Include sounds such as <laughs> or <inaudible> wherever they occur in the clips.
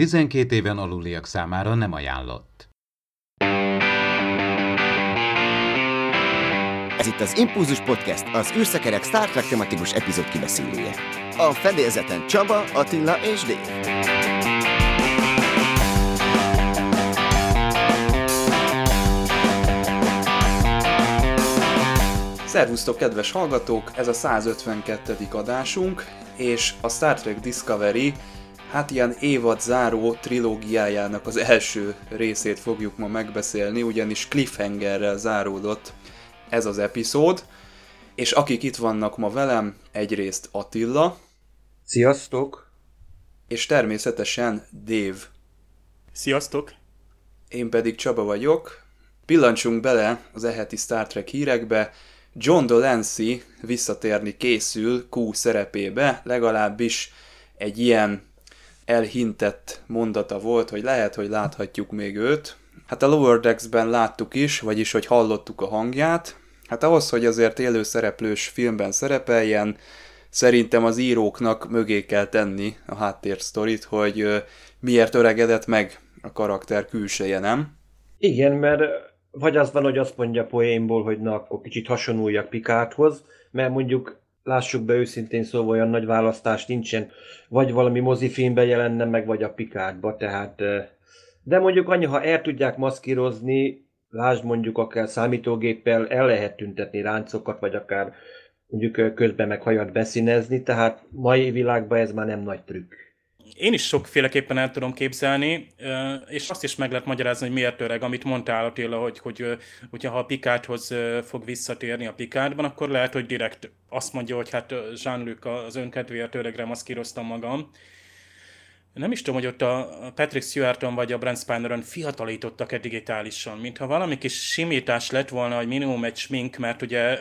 12 éven aluliak számára nem ajánlott. Ez itt az Impulzus Podcast, az űrszekerek Star Trek tematikus epizód kibeszélője. A fedélzeten Csaba, Attila és Dave. Szervusztok, kedves hallgatók! Ez a 152. adásunk, és a Star Trek Discovery hát ilyen évad záró trilógiájának az első részét fogjuk ma megbeszélni, ugyanis cliffhangerrel záródott ez az epizód, és akik itt vannak ma velem, egyrészt Attila. Sziasztok! És természetesen Dave. Sziasztok! Én pedig Csaba vagyok. Pillancsunk bele az eheti Star Trek hírekbe. John Delancey visszatérni készül Q szerepébe, legalábbis egy ilyen elhintett mondata volt, hogy lehet, hogy láthatjuk még őt. Hát a Lower Decks-ben láttuk is, vagyis hogy hallottuk a hangját. Hát ahhoz, hogy azért élő szereplős filmben szerepeljen, szerintem az íróknak mögé kell tenni a háttérsztorit, hogy miért öregedett meg a karakter külseje, nem? Igen, mert vagy az van, hogy azt mondja poénból, hogy na, akkor kicsit hasonluljak Pikáthoz, mert mondjuk lássuk be őszintén szóval olyan nagy választás nincsen, vagy valami mozifilmben jelenne meg, vagy a Pikátba, tehát de mondjuk annyi, ha el tudják maszkírozni, lásd mondjuk akár számítógéppel el lehet tüntetni ráncokat, vagy akár mondjuk közben meg hajat beszínezni, tehát mai világban ez már nem nagy trükk. Én is sokféleképpen el tudom képzelni, és azt is meg lehet magyarázni, hogy miért öreg, amit mondtál Attila, hogy, hogy hogyha ha a Pikáthoz fog visszatérni a Pikátban, akkor lehet, hogy direkt azt mondja, hogy hát Jean-Luc az önkedvéért öregre maszkíroztam magam. Nem is tudom, hogy ott a Patrick Stewarton vagy a Brent Spineron fiatalítottak-e digitálisan, mintha valami kis simítás lett volna, hogy minimum egy smink, mert ugye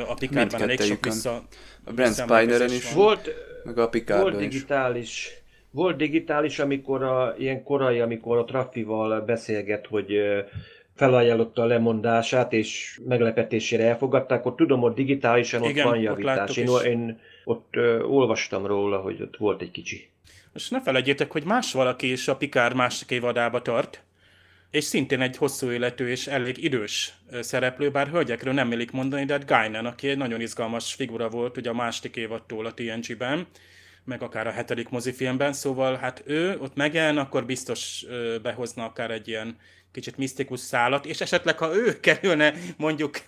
a Pikárban elég sok vissza... A Brent Spineren is volt, meg a Pikárban volt digitális is volt digitális, amikor a, ilyen korai, amikor a Traffival beszélget, hogy felajánlotta a lemondását, és meglepetésére elfogadták, ott tudom, hogy digitálisan ott Igen, van javítás. Ott én, én ott ö, olvastam róla, hogy ott volt egy kicsi. Most ne felejtjétek, hogy más valaki is a Pikár másik évadába tart, és szintén egy hosszú életű és elég idős szereplő, bár hölgyekről nem illik mondani, de hát Guinan, aki egy nagyon izgalmas figura volt ugye a másik évadtól a TNG-ben, meg akár a hetedik mozifilmben, szóval hát ő ott megjelen, akkor biztos behozna akár egy ilyen kicsit misztikus szálat, és esetleg ha ő <laughs> kerülne mondjuk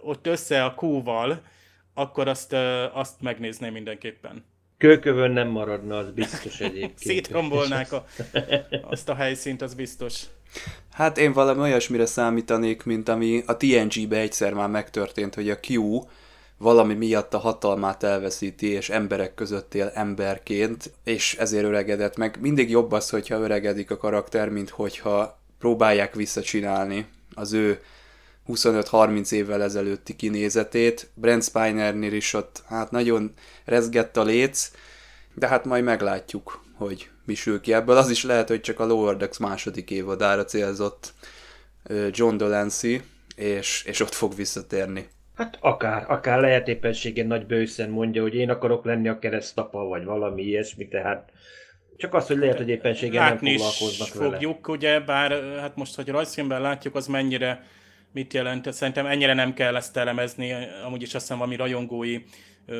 ott össze a kúval, akkor azt, azt megnézném mindenképpen. Kőkövön nem maradna, az biztos egyébként. <laughs> Szétrombolnák a, azt a helyszínt, az biztos. Hát én valami olyasmire számítanék, mint ami a TNG-be egyszer már megtörtént, hogy a Q valami miatt a hatalmát elveszíti, és emberek között él emberként, és ezért öregedett meg. Mindig jobb az, hogyha öregedik a karakter, mint hogyha próbálják visszacsinálni az ő 25-30 évvel ezelőtti kinézetét. Brent Spinernél is ott hát nagyon rezgett a léc, de hát majd meglátjuk, hogy mi sül ki ebből. Az is lehet, hogy csak a Lower Decks második évadára célzott John Delancey, és, és ott fog visszatérni. Hát akár, akár lehet éppenséggel nagy bőszen mondja, hogy én akarok lenni a keresztapa, vagy valami ilyesmi, tehát csak az, hogy lehet, hogy éppenséggel nem foglalkoznak vele. fogjuk, ugye, bár hát most, hogy rajzfilmben látjuk, az mennyire mit jelent. Szerintem ennyire nem kell ezt elemezni, amúgy is azt hiszem valami rajongói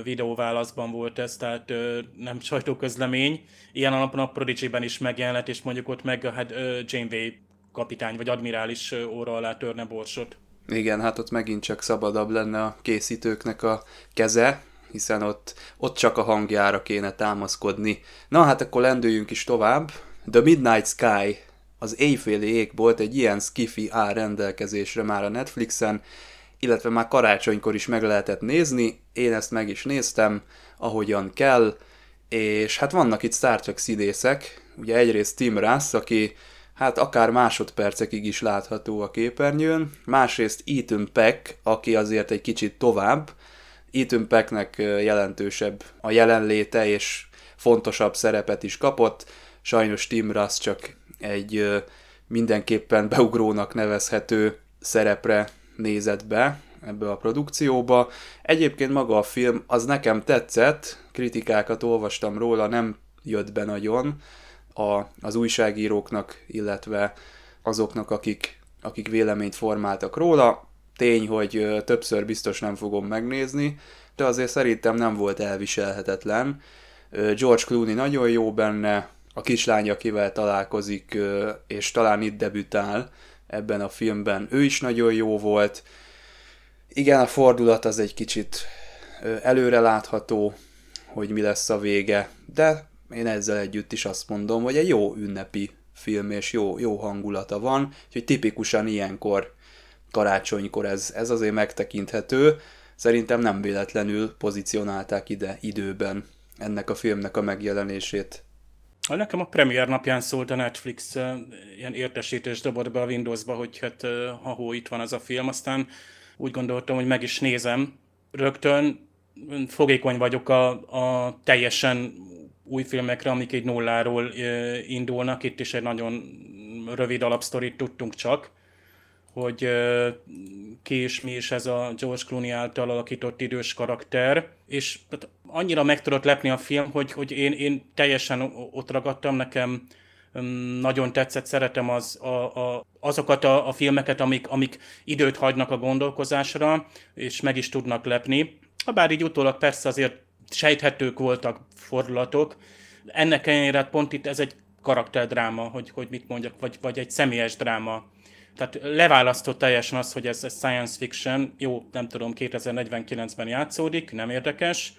videóválaszban volt ez, tehát nem sajtóközlemény. Ilyen alapon a Prodigy-ben is megjelent, és mondjuk ott meg hát Janeway kapitány vagy admirális óra alá törne borsot. Igen, hát ott megint csak szabadabb lenne a készítőknek a keze, hiszen ott, ott csak a hangjára kéne támaszkodni. Na hát akkor lendüljünk is tovább. The Midnight Sky, az éjféli égbolt egy ilyen skifi áll rendelkezésre már a Netflixen, illetve már karácsonykor is meg lehetett nézni, én ezt meg is néztem, ahogyan kell, és hát vannak itt Star Trek színészek, ugye egyrészt Tim Russ, aki hát akár másodpercekig is látható a képernyőn. Másrészt Ethan Peck, aki azért egy kicsit tovább. Ethan Pecknek jelentősebb a jelenléte, és fontosabb szerepet is kapott. Sajnos Tim Russ csak egy mindenképpen beugrónak nevezhető szerepre nézett be ebbe a produkcióba. Egyébként maga a film az nekem tetszett, kritikákat olvastam róla, nem jött be nagyon a, az újságíróknak, illetve azoknak, akik, akik véleményt formáltak róla. Tény, hogy többször biztos nem fogom megnézni, de azért szerintem nem volt elviselhetetlen. George Clooney nagyon jó benne, a kislány, akivel találkozik, és talán itt debütál ebben a filmben, ő is nagyon jó volt. Igen, a fordulat az egy kicsit előre látható, hogy mi lesz a vége, de én ezzel együtt is azt mondom, hogy egy jó ünnepi film, és jó, jó hangulata van, úgyhogy tipikusan ilyenkor, karácsonykor ez, ez azért megtekinthető. Szerintem nem véletlenül pozícionálták ide időben ennek a filmnek a megjelenését. Nekem a premier napján szólt a Netflix, ilyen értesítés dobott be a Windowsba, hogy hát ha hó, itt van az a film, aztán úgy gondoltam, hogy meg is nézem. Rögtön fogékony vagyok a, a teljesen új filmekre, amik egy nulláról indulnak. Itt is egy nagyon rövid alapsztorit tudtunk csak, hogy ki és mi is ez a George Clooney által alakított idős karakter, és hát annyira meg tudott lepni a film, hogy, hogy én, én teljesen ott ragadtam, nekem nagyon tetszett, szeretem az, a, a, azokat a, a filmeket, amik, amik időt hagynak a gondolkozásra, és meg is tudnak lepni. Bár így utólag persze azért sejthetők voltak fordulatok. Ennek ellenére hát pont itt ez egy karakterdráma, hogy, hogy mit mondjak, vagy, vagy egy személyes dráma. Tehát leválasztott teljesen az, hogy ez, ez science fiction, jó, nem tudom, 2049-ben játszódik, nem érdekes.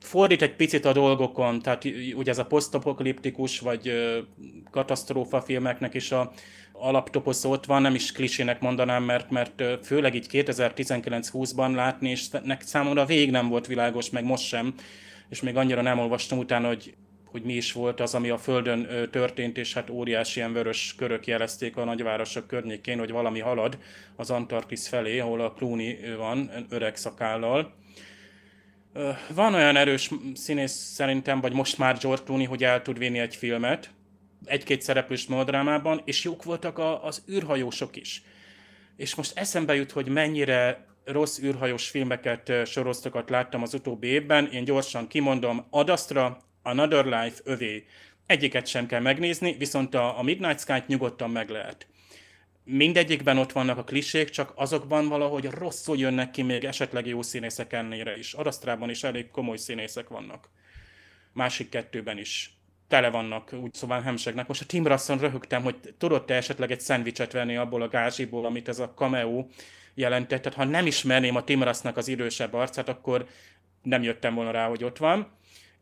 Fordít egy picit a dolgokon, tehát ugye ez a posztapokaliptikus vagy katasztrófa filmeknek is a alaptoposz ott van, nem is klisének mondanám, mert, mert főleg így 2019-20-ban látni, és számomra végig nem volt világos, meg most sem, és még annyira nem olvastam utána, hogy, hogy mi is volt az, ami a Földön történt, és hát óriási ilyen vörös körök jelezték a nagyvárosok környékén, hogy valami halad az Antarktisz felé, ahol a Clooney van, öreg szakállal. Van olyan erős színész szerintem, vagy most már George Clooney, hogy el tud vinni egy filmet, egy-két szereplős melodrámában, és jók voltak a, az űrhajósok is. És most eszembe jut, hogy mennyire rossz űrhajós filmeket, sorozatokat láttam az utóbbi évben. Én gyorsan kimondom, Adastra, Another Life, övé. Egyiket sem kell megnézni, viszont a, a Midnight Sky-t nyugodtan meg lehet. Mindegyikben ott vannak a klisék, csak azokban valahogy rosszul jönnek ki még esetleg jó színészek ennére is. Adasztrában is elég komoly színészek vannak. Másik kettőben is tele vannak úgy szóval hemsegnek. Most a Tim Russell röhögtem, hogy tudod te esetleg egy szendvicset venni abból a gázsiból, amit ez a cameo jelentett. Tehát ha nem ismerném a Tim Russnak az idősebb arcát, akkor nem jöttem volna rá, hogy ott van.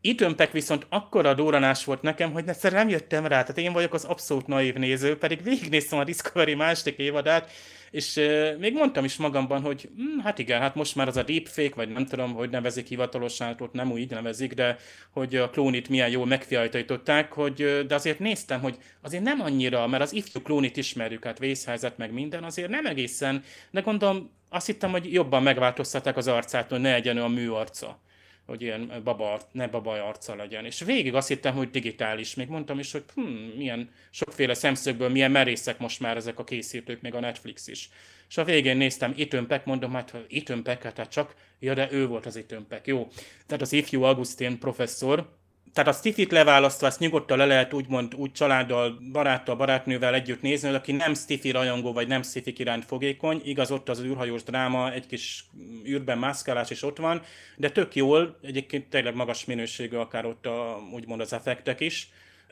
Időmpek viszont akkora dóranás volt nekem, hogy egyszerűen nem jöttem rá. Tehát én vagyok az abszolút naív néző, pedig végignéztem a Discovery második évadát, és még mondtam is magamban, hogy hm, hát igen, hát most már az a deepfake, vagy nem tudom, hogy nevezik hivatalosan, ott nem úgy nevezik, de hogy a klónit milyen jól megfiajtották, hogy de azért néztem, hogy azért nem annyira, mert az ifjú klónit ismerjük, hát vészhelyzet meg minden, azért nem egészen, de gondolom azt hittem, hogy jobban megváltoztatták az arcát, hogy ne legyen olyan műarca hogy ilyen baba, ne baba arca legyen. És végig azt hittem, hogy digitális. Még mondtam is, hogy hm, milyen sokféle szemszögből, milyen merészek most már ezek a készítők, még a Netflix is. És a végén néztem Peck, mondom, hát Ethan Peck, hát csak, ja, de ő volt az Peck, jó. Tehát az ifjú Augustin professzor, tehát a Stiffit leválasztva, ezt nyugodtan le lehet úgymond úgy családdal, baráttal, barátnővel együtt nézni, aki nem Stiffi rajongó, vagy nem Stiffi iránt fogékony, igaz, ott az űrhajós dráma, egy kis űrben mászkálás is ott van, de tök jól, egyébként tényleg magas minőségű akár ott a, úgymond az effektek is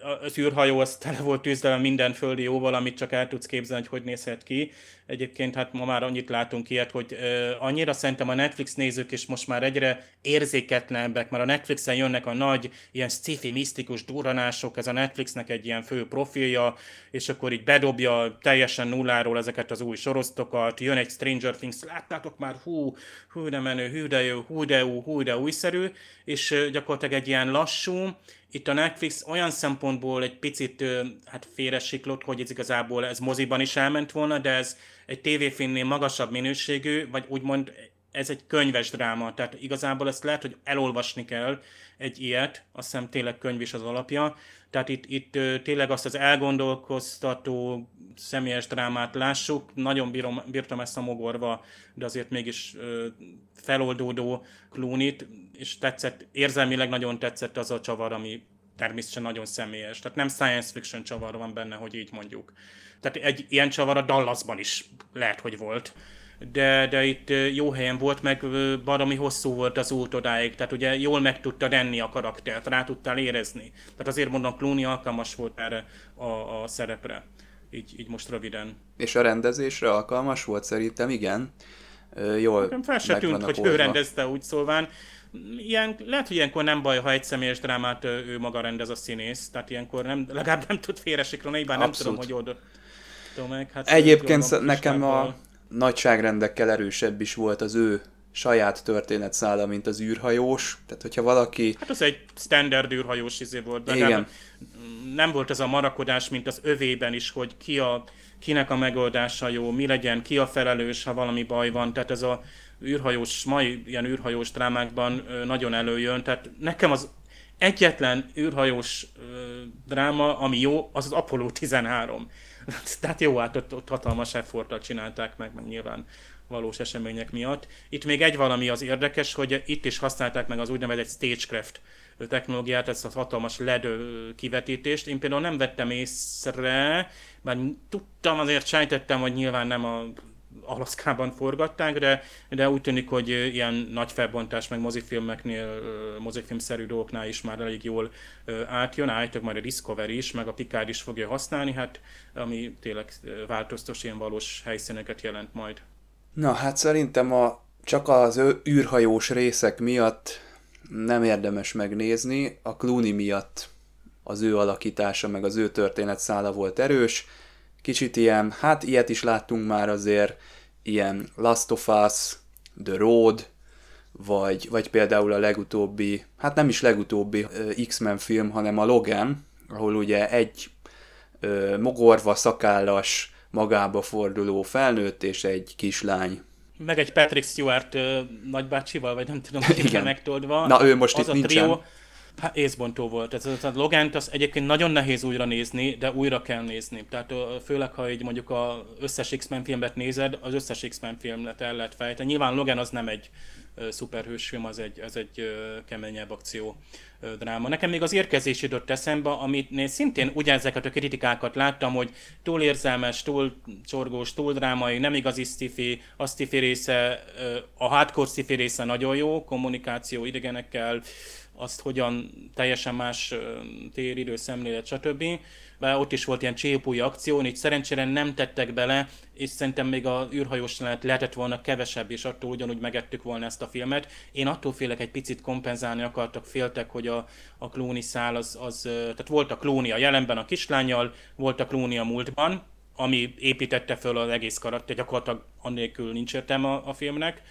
az űrhajó az tele volt tűzdelve minden földi jóval, amit csak el tudsz képzelni, hogy hogy nézhet ki. Egyébként hát ma már annyit látunk ilyet, hogy uh, annyira szerintem a Netflix nézők is most már egyre érzéketlenebbek, mert a Netflixen jönnek a nagy, ilyen sci-fi, misztikus duranások, ez a Netflixnek egy ilyen fő profilja, és akkor így bedobja teljesen nulláról ezeket az új sorozatokat, jön egy Stranger Things, láttátok már, hú, hú de menő, hú de jó, hú de jó, hú de újszerű, és gyakorlatilag egy ilyen lassú, itt a Netflix olyan szempontból egy picit hát félresiklott, hogy ez igazából ez moziban is elment volna, de ez egy tévéfilmnél magasabb minőségű, vagy úgymond ez egy könyves dráma, tehát igazából ezt lehet, hogy elolvasni kell egy ilyet, azt hiszem tényleg könyv is az alapja, tehát itt, itt tényleg azt az elgondolkoztató személyes drámát lássuk, nagyon bírom, bírtam ezt a mogorva, de azért mégis feloldódó klónit, és tetszett, érzelmileg nagyon tetszett az a csavar, ami természetesen nagyon személyes. Tehát nem science fiction csavar van benne, hogy így mondjuk. Tehát egy ilyen csavar a Dallasban is lehet, hogy volt. De, de itt jó helyen volt, meg baromi hosszú volt az út odáig, tehát ugye jól meg tudta renni a karaktert, rá tudtál érezni. Tehát azért mondom, Clooney alkalmas volt erre a, a szerepre. Így, így most röviden. És a rendezésre alkalmas volt szerintem, igen. Jól Nekem fel se tűnt, hogy ő rendezte úgy szólván ilyen, lehet, hogy ilyenkor nem baj, ha egy személyes drámát ő maga rendez a színész, tehát ilyenkor nem, legalább nem tud félresiklani, bár nem tudom, hogy oda meg. Hát Egyébként nekem a nagyságrendekkel erősebb is volt az ő saját történetszála, mint az űrhajós. Tehát, hogyha valaki... Hát az egy standard űrhajós izé volt, de Igen. Nem, nem volt ez a marakodás, mint az övében is, hogy ki a, kinek a megoldása jó, mi legyen, ki a felelős, ha valami baj van. Tehát ez a űrhajós, mai ilyen űrhajós drámákban nagyon előjön. Tehát nekem az egyetlen űrhajós dráma, ami jó, az az Apollo 13. <laughs> Tehát jó, hát ott, ott hatalmas efforttal csinálták meg, meg nyilván valós események miatt. Itt még egy valami az érdekes, hogy itt is használták meg az úgynevezett stagecraft technológiát, ezt a hatalmas LED kivetítést. Én például nem vettem észre, mert tudtam, azért sejtettem, hogy nyilván nem a Alaszkában forgatták, de, de úgy tűnik, hogy ilyen nagy felbontás, meg mozifilmeknél, mozifilmszerű dolgoknál is már elég jól átjön, állítok majd a Discovery is, meg a Picard is fogja használni, hát ami tényleg változtos ilyen valós helyszíneket jelent majd. Na hát szerintem a, csak az űrhajós részek miatt nem érdemes megnézni, a Clooney miatt az ő alakítása, meg az ő történetszála volt erős, kicsit ilyen, hát ilyet is láttunk már azért, ilyen Last of Us, The Road, vagy, vagy például a legutóbbi, hát nem is legutóbbi X-Men film, hanem a Logan, ahol ugye egy ö, mogorva, szakállas, magába forduló felnőtt és egy kislány. Meg egy Patrick Stewart ö, nagybácsival, vagy nem tudom, hogy <laughs> megtoldva. Na ő most az itt nincsen. Trió, Hát észbontó volt. Ez, a Logant az egyébként nagyon nehéz újra nézni, de újra kell nézni. Tehát főleg, ha így mondjuk az összes X-Men filmet nézed, az összes X-Men filmet el lehet fejteni. Nyilván Logan az nem egy szuperhős film, az egy, az egy keményebb akció dráma. Nekem még az érkezés jutott eszembe, amit szintén ugyanezeket a kritikákat láttam, hogy túl érzelmes, túl csorgós, túl drámai, nem igazi sci a sci része, a hardcore sci része nagyon jó, kommunikáció idegenekkel, azt hogyan teljesen más téridő, szemlélet, stb. Bár ott is volt ilyen csépúj akció, így szerencsére nem tettek bele, és szerintem még a űrhajós lehet, lehetett volna kevesebb, és attól ugyanúgy megettük volna ezt a filmet. Én attól félek egy picit kompenzálni akartak, féltek, hogy a, a klóni szál az, az, tehát volt a klóni a jelenben a kislányjal, volt a klóni a múltban, ami építette föl az egész karakter, gyakorlatilag annélkül nincs értelme a, a filmnek,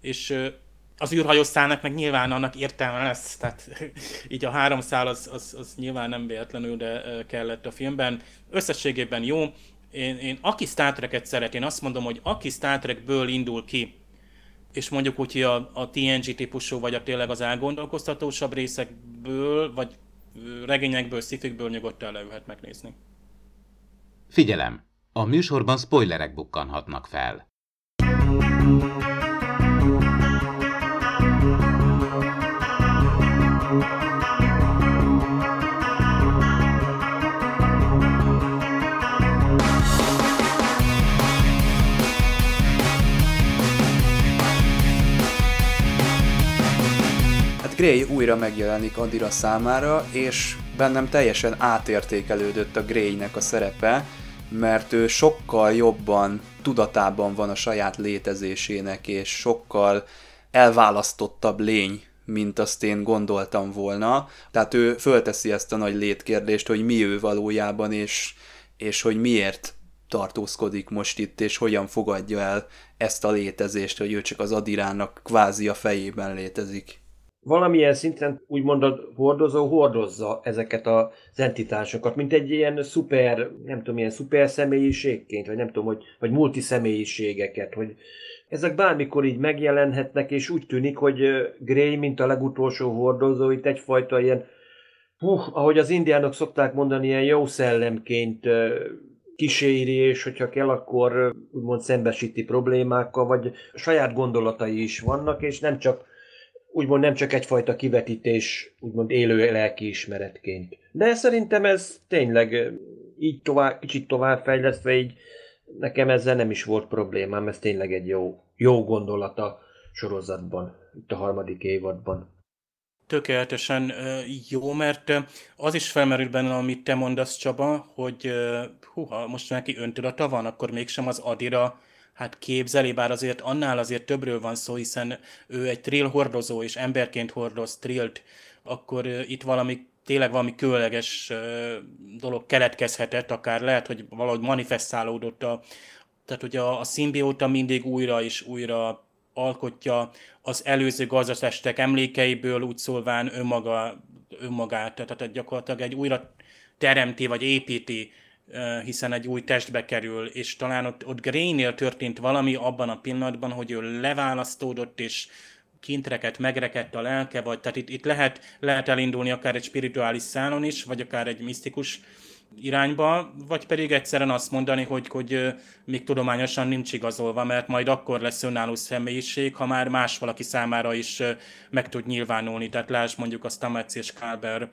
és az űrhajós szálnak meg nyilván annak értelme lesz, tehát <laughs> így a három szál az, az, az nyilván nem véletlenül, de kellett a filmben. Összességében jó. Én, én aki Star Trek-et szeret, én azt mondom, hogy aki Star Trek-ből indul ki, és mondjuk úgy, hogy a, a TNG típusú, vagy a tényleg az elgondolkoztatósabb részekből, vagy regényekből, szifikből nyugodtan leülhet megnézni. Figyelem! A műsorban spoilerek bukkanhatnak fel. Grey újra megjelenik Adira számára, és bennem teljesen átértékelődött a Greynek a szerepe, mert ő sokkal jobban tudatában van a saját létezésének, és sokkal elválasztottabb lény, mint azt én gondoltam volna. Tehát ő fölteszi ezt a nagy létkérdést, hogy mi ő valójában, és, és hogy miért tartózkodik most itt, és hogyan fogadja el ezt a létezést, hogy ő csak az Adirának kvázi a fejében létezik valamilyen szinten úgymond a hordozó hordozza ezeket az entitásokat, mint egy ilyen szuper, nem tudom, ilyen szuper személyiségként, vagy nem tudom, hogy, vagy multi személyiségeket, hogy ezek bármikor így megjelenhetnek, és úgy tűnik, hogy Gray, mint a legutolsó hordozó, itt egyfajta ilyen, hú, ahogy az indiánok szokták mondani, ilyen jó szellemként kíséri, és hogyha kell, akkor úgymond szembesíti problémákkal, vagy saját gondolatai is vannak, és nem csak úgymond nem csak egyfajta kivetítés, úgymond élő lelkiismeretként. De szerintem ez tényleg így tovább, kicsit tovább fejlesztve, így nekem ezzel nem is volt problémám, ez tényleg egy jó, jó gondolata sorozatban, itt a harmadik évadban. Tökéletesen jó, mert az is felmerül benne, amit te mondasz, Csaba, hogy huha, most neki öntudata van, akkor mégsem az Adira hát képzeli, bár azért annál azért többről van szó, hiszen ő egy trill hordozó, és emberként hordoz trillt, akkor itt valami tényleg valami különleges dolog keletkezhetett, akár lehet, hogy valahogy manifestálódott a, tehát hogy a, a szimbióta mindig újra és újra alkotja az előző gazdatestek emlékeiből, úgy szólván önmaga, önmagát, tehát gyakorlatilag egy újra teremti vagy építi, hiszen egy új testbe kerül, és talán ott, ott Greynél történt valami abban a pillanatban, hogy ő leválasztódott, és kintreket, megrekedt a lelke, vagy tehát itt, itt lehet, lehet elindulni akár egy spirituális szálon is, vagy akár egy misztikus irányba, vagy pedig egyszerűen azt mondani, hogy, hogy még tudományosan nincs igazolva, mert majd akkor lesz önálló személyiség, ha már más valaki számára is meg tud nyilvánulni, tehát lásd mondjuk a Stamets és Kálber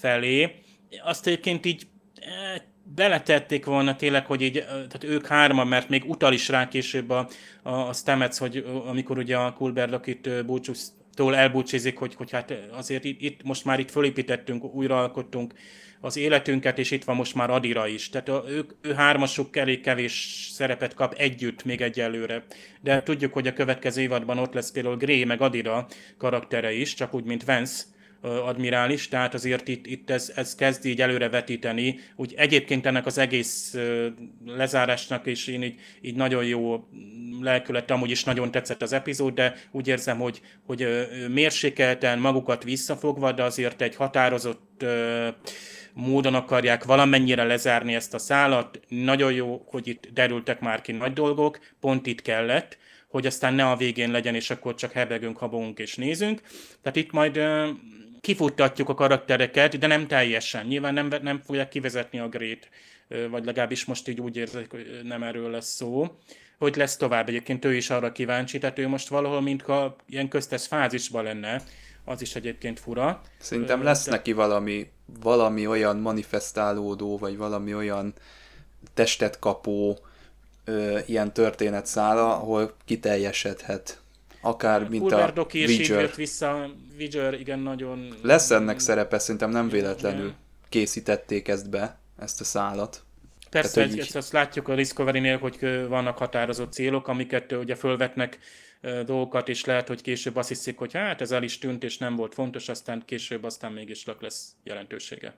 felé. Azt egyébként így e, beletették volna tényleg, hogy így, tehát ők hárman, mert még utal is rá később a, a, a Stamets, hogy amikor ugye a Kulberlok itt búcsúztól elbúcsízik, hogy, hogy hát azért itt, itt, most már itt fölépítettünk, újraalkottunk az életünket, és itt van most már Adira is. Tehát a, ők, ő hármasuk elég kevés szerepet kap együtt még egyelőre. De tudjuk, hogy a következő évadban ott lesz például Gray meg Adira karaktere is, csak úgy, mint Vance, admirális, tehát azért itt, itt ez, ez kezd így előrevetíteni, úgy egyébként ennek az egész lezárásnak is én így, így nagyon jó lelkület, amúgy is nagyon tetszett az epizód, de úgy érzem, hogy, hogy mérsékelten magukat visszafogva, de azért egy határozott módon akarják valamennyire lezárni ezt a szálat. Nagyon jó, hogy itt derültek már ki nagy dolgok, pont itt kellett, hogy aztán ne a végén legyen, és akkor csak hebegünk, habogunk és nézünk. Tehát itt majd kifuttatjuk a karaktereket, de nem teljesen. Nyilván nem, nem fogják kivezetni a grét, vagy legalábbis most így úgy érzek, hogy nem erről lesz szó. Hogy lesz tovább egyébként, ő is arra kíváncsi, tehát ő most valahol, mintha ilyen köztes fázisban lenne, az is egyébként fura. Szerintem lesz neki valami, valami olyan manifestálódó, vagy valami olyan testet kapó ö, ilyen történetszála, ahol kiteljesedhet akár mint a Vidger. is vissza, Vidger igen nagyon... Lesz ennek szerepe, szerintem nem véletlenül készítették ezt be, ezt a szálat. Persze, Tehát, hogy... ezt azt látjuk a Discovery-nél, hogy vannak határozott célok, amiket ugye fölvetnek dolgokat, és lehet, hogy később azt hiszik, hogy hát ez el is tűnt, és nem volt fontos, aztán később aztán mégis lesz jelentősége.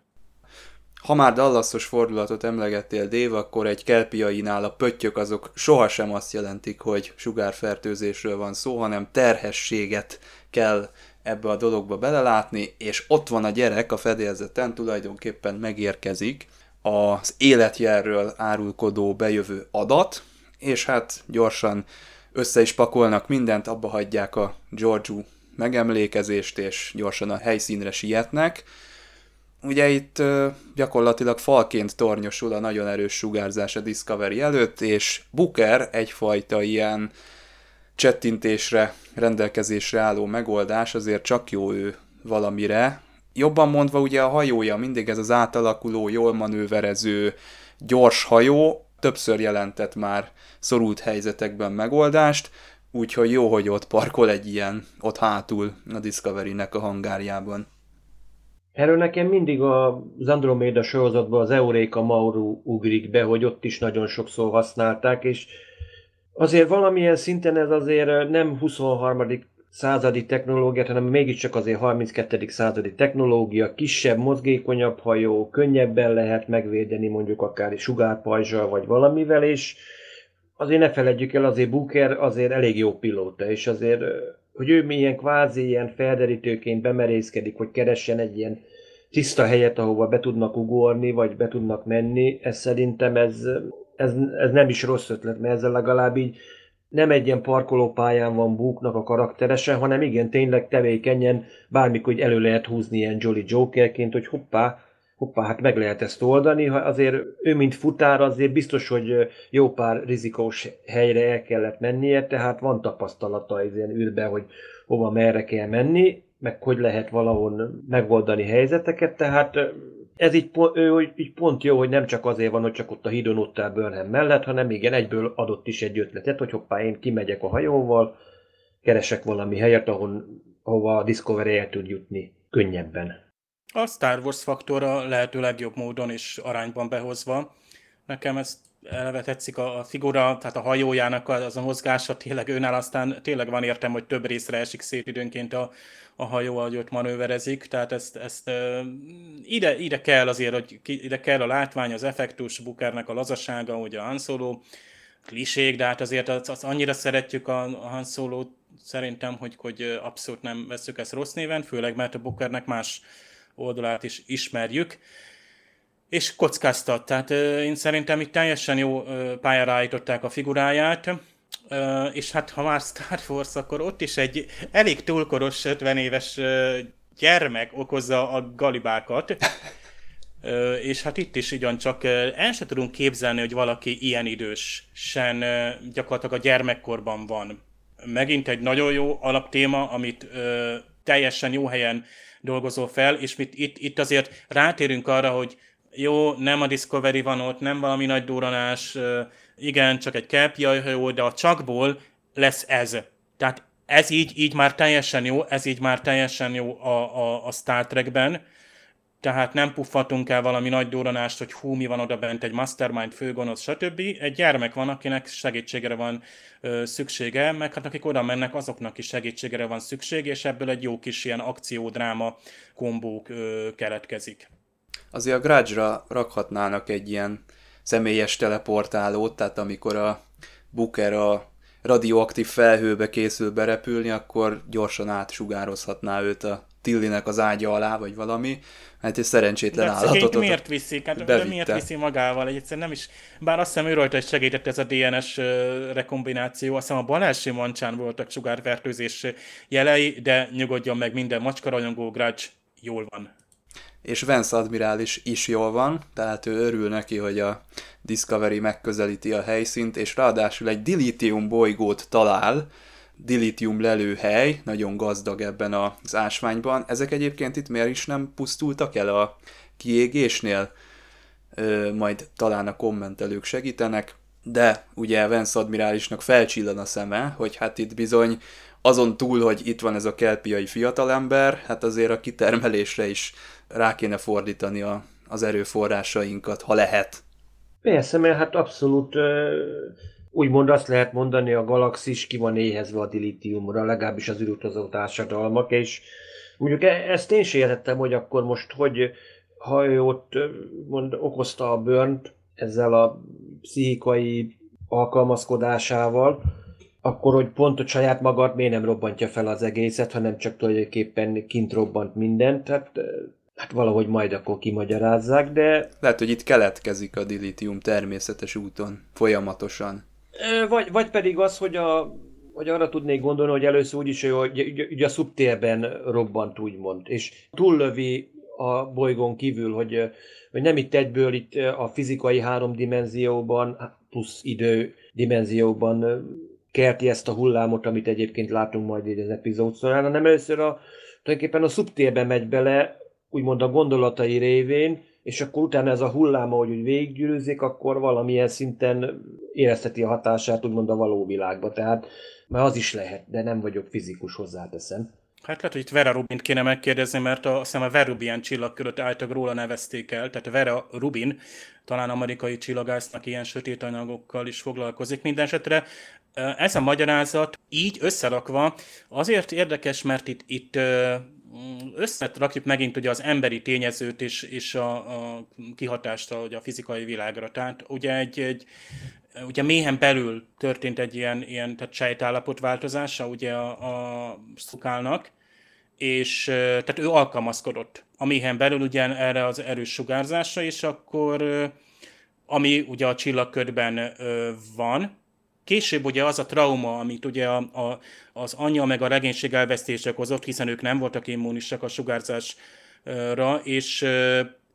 Ha már Dallasos fordulatot emlegettél, Dév, akkor egy kelpiainál a pöttyök azok sohasem azt jelentik, hogy sugárfertőzésről van szó, hanem terhességet kell ebbe a dologba belelátni, és ott van a gyerek a fedélzeten, tulajdonképpen megérkezik az életjelről árulkodó bejövő adat, és hát gyorsan össze is pakolnak mindent, abba hagyják a Giorgio megemlékezést, és gyorsan a helyszínre sietnek, Ugye itt gyakorlatilag falként tornyosul a nagyon erős sugárzás a Discovery előtt, és Booker egyfajta ilyen csettintésre, rendelkezésre álló megoldás, azért csak jó ő valamire. Jobban mondva ugye a hajója mindig ez az átalakuló, jól manőverező, gyors hajó, többször jelentett már szorult helyzetekben megoldást, úgyhogy jó, hogy ott parkol egy ilyen, ott hátul a Discovery-nek a hangárjában. Erről nekem mindig az Andromeda sorozatban az Euréka Mauru ugrik be, hogy ott is nagyon sokszor használták, és azért valamilyen szinten ez azért nem 23. századi technológia, hanem mégiscsak azért 32. századi technológia, kisebb, mozgékonyabb hajó, könnyebben lehet megvédeni mondjuk akár sugárpajzsal vagy valamivel, és azért ne feledjük el, azért Booker azért elég jó pilóta, és azért hogy ő milyen kvázi ilyen felderítőként bemerészkedik, hogy keressen egy ilyen tiszta helyet, ahova be tudnak ugorni, vagy be tudnak menni, ez szerintem ez, ez, ez nem is rossz ötlet, mert ezzel legalább így nem egy ilyen parkolópályán van búknak a karakterese, hanem igen, tényleg tevékenyen bármikor elő lehet húzni ilyen Jolly Jokerként, hogy hoppá, hoppá, hát meg lehet ezt oldani, ha azért ő, mint futár, azért biztos, hogy jó pár rizikós helyre el kellett mennie, tehát van tapasztalata az ilyen űrben, hogy hova merre kell menni, meg hogy lehet valahol megoldani helyzeteket, tehát ez így, ő, így pont jó, hogy nem csak azért van, hogy csak ott a hídon ott áll Burnham mellett, hanem igen, egyből adott is egy ötletet, hogy hoppá, én kimegyek a hajóval, keresek valami helyet, ahol, ahova a Discovery el tud jutni könnyebben. A Star Wars faktora lehető legjobb módon és arányban behozva. Nekem ez eleve tetszik a, figura, tehát a hajójának az a mozgása tényleg önáll, aztán tényleg van értem, hogy több részre esik szét időnként a, a hajó, ahogy ott manőverezik, tehát ezt, ezt ide, ide kell azért, hogy ide kell a látvány, az effektus, Bukernek a lazasága, ugye a Han Solo, klisék, de hát azért az, az annyira szeretjük a, a Han solo szerintem, hogy, hogy abszolút nem veszük ezt rossz néven, főleg mert a Bukernek más oldalát is ismerjük és kockáztat. Tehát én szerintem itt teljesen jó pályára állították a figuráját, és hát ha már Star Wars, akkor ott is egy elég túlkoros 50 éves gyermek okozza a galibákat. és hát itt is ugyancsak el sem tudunk képzelni, hogy valaki ilyen idős, sen gyakorlatilag a gyermekkorban van. Megint egy nagyon jó alaptéma, amit teljesen jó helyen dolgozol fel, és mit, itt, itt azért rátérünk arra, hogy jó, nem a Discovery van ott, nem valami nagy duranás, igen, csak egy kelpjajhajó, de a csakból lesz ez. Tehát ez így, így már teljesen jó, ez így már teljesen jó a, a, a Star Trekben. Tehát nem puffatunk el valami nagy duranást, hogy hú, mi van oda bent, egy mastermind, főgonosz, stb. Egy gyermek van, akinek segítségre van ö, szüksége, meg hát akik oda mennek, azoknak is segítségre van szükség, és ebből egy jó kis ilyen akciódráma kombók ö, keletkezik azért a Grudge-ra rakhatnának egy ilyen személyes teleportálót, tehát amikor a Booker a radioaktív felhőbe készül berepülni, akkor gyorsan átsugározhatná őt a Tillinek az ágya alá, vagy valami. Hát egy szerencsétlen de állatot. miért viszik? Hát, de miért viszi magával? Egyszerűen nem is, bár azt hiszem ő rajta is segített ez a DNS rekombináció, azt hiszem a bal első mancsán voltak sugárfertőzés jelei, de nyugodjon meg minden macskarajongó Grudge jól van és Vance admirális is jól van, tehát ő örül neki, hogy a Discovery megközelíti a helyszínt, és ráadásul egy dilitium bolygót talál, dilitium lelőhely, nagyon gazdag ebben az ásványban. Ezek egyébként itt miért is nem pusztultak el a kiégésnél? Ö, majd talán a kommentelők segítenek, de ugye Vance admirálisnak felcsillan a szeme, hogy hát itt bizony azon túl, hogy itt van ez a kelpiai fiatalember, hát azért a kitermelésre is rá kéne fordítani a, az erőforrásainkat, ha lehet. Persze, mert hát abszolút úgymond azt lehet mondani, a galaxis ki van éhezve a dilitiumra, legalábbis az űrutazó társadalmak, és mondjuk e- ezt én sem értettem, hogy akkor most, hogy ha ott mond, okozta a börnt ezzel a pszichikai alkalmazkodásával, akkor, hogy pont a saját magad miért nem robbantja fel az egészet, hanem csak tulajdonképpen kint robbant mindent. Tehát Hát valahogy majd akkor kimagyarázzák, de... Lehet, hogy itt keletkezik a dilitium természetes úton, folyamatosan. Vagy, vagy pedig az, hogy, a, hogy arra tudnék gondolni, hogy először úgyis, hogy ugye a szubtérben robbant, úgymond, és túllövi a bolygón kívül, hogy, hogy nem itt egyből itt a fizikai három dimenzióban, plusz idő dimenzióban kerti ezt a hullámot, amit egyébként látunk majd így az epizód során, hanem először a, tulajdonképpen a szubtérbe megy bele, úgymond a gondolatai révén, és akkor utána ez a hullám, ahogy úgy végiggyűrűzik, akkor valamilyen szinten érezheti a hatását úgymond a való világba. Tehát mert az is lehet, de nem vagyok fizikus, hozzáteszem. Hát lehet, hogy itt Vera Rubint kéne megkérdezni, mert a, azt hiszem a Verubian csillagköröt álltak róla nevezték el, tehát Vera Rubin, talán amerikai csillagásznak ilyen sötét anyagokkal is foglalkozik. Minden esetre ez a magyarázat így összerakva azért érdekes, mert itt, itt összetrakjuk megint ugye az emberi tényezőt és, és a, a kihatást a, a fizikai világra. Tehát ugye egy, egy ugye méhen belül történt egy ilyen, ilyen tehát sejtállapot változása ugye a, a szukálnak, és tehát ő alkalmazkodott a méhen belül ugye erre az erős sugárzásra, és akkor ami ugye a csillagködben van, Később ugye az a trauma, amit ugye a, a, az anyja meg a regénység elvesztése okozott, hiszen ők nem voltak immunisak a sugárzásra, és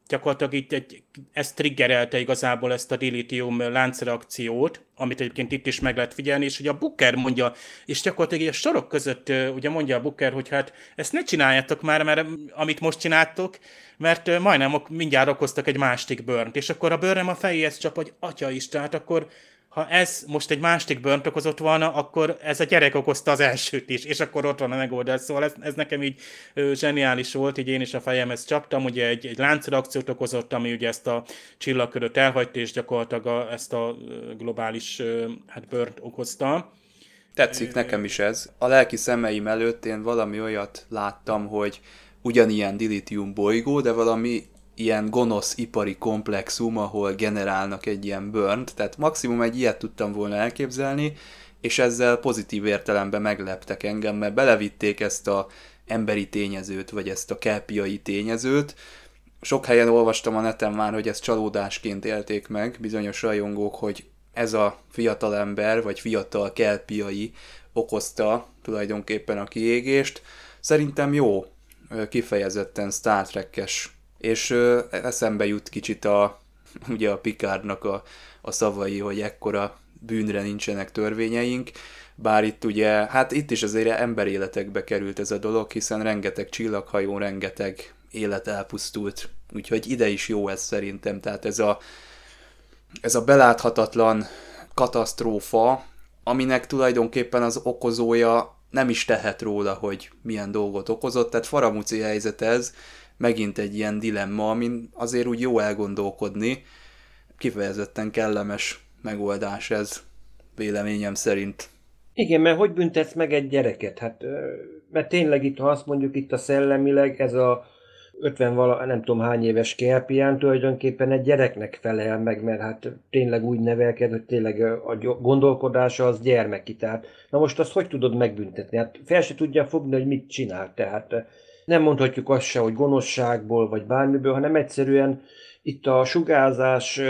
gyakorlatilag itt egy, ez triggerelte igazából ezt a dilitium láncreakciót, amit egyébként itt is meg lehet figyelni, és hogy a Booker mondja, és gyakorlatilag a sorok között ugye mondja a Booker, hogy hát ezt ne csináljátok már, mert amit most csináltok, mert majdnem mindjárt okoztak egy másik bőrnt, és akkor a bőrnem a fejéhez csap, hogy atya is, tehát akkor ha ez most egy másik bőrt okozott volna, akkor ez a gyerek okozta az elsőt is, és akkor ott van a megoldás. Szóval ez, ez nekem így ö, zseniális volt, így én is a fejemhez csaptam, ugye egy, egy láncreakciót okozott, ami ugye ezt a csillagköröt elhagyta, és gyakorlatilag a, ezt a globális ö, hát bőrt okozta. Tetszik nekem is ez. A lelki szemeim előtt én valami olyat láttam, hogy ugyanilyen dilitium bolygó, de valami ilyen gonosz ipari komplexum, ahol generálnak egy ilyen burnt, tehát maximum egy ilyet tudtam volna elképzelni, és ezzel pozitív értelemben megleptek engem, mert belevitték ezt a emberi tényezőt, vagy ezt a kelpiai tényezőt. Sok helyen olvastam a neten már, hogy ezt csalódásként élték meg bizonyos rajongók, hogy ez a fiatal ember, vagy fiatal kelpiai okozta tulajdonképpen a kiégést. Szerintem jó, kifejezetten Star Trek-es és ö, eszembe jut kicsit a, <laughs> ugye a Picardnak a, a szavai, hogy ekkora bűnre nincsenek törvényeink, bár itt ugye, hát itt is azért emberéletekbe került ez a dolog, hiszen rengeteg csillaghajó, rengeteg élet elpusztult, úgyhogy ide is jó ez szerintem, tehát ez a, ez a beláthatatlan katasztrófa, aminek tulajdonképpen az okozója nem is tehet róla, hogy milyen dolgot okozott, tehát faramúci helyzet ez, megint egy ilyen dilemma, amin azért úgy jó elgondolkodni. Kifejezetten kellemes megoldás ez, véleményem szerint. Igen, mert hogy büntetsz meg egy gyereket? Hát, mert tényleg itt, ha azt mondjuk itt a szellemileg, ez a 50 vala, nem tudom hány éves Kerpián tulajdonképpen egy gyereknek felel meg, mert hát tényleg úgy nevelked, hogy tényleg a gondolkodása az gyermeki. Tehát, na most azt hogy tudod megbüntetni? Hát fel se tudja fogni, hogy mit csinál. Tehát nem mondhatjuk azt se, hogy gonoszságból vagy bármiből, hanem egyszerűen itt a sugárzás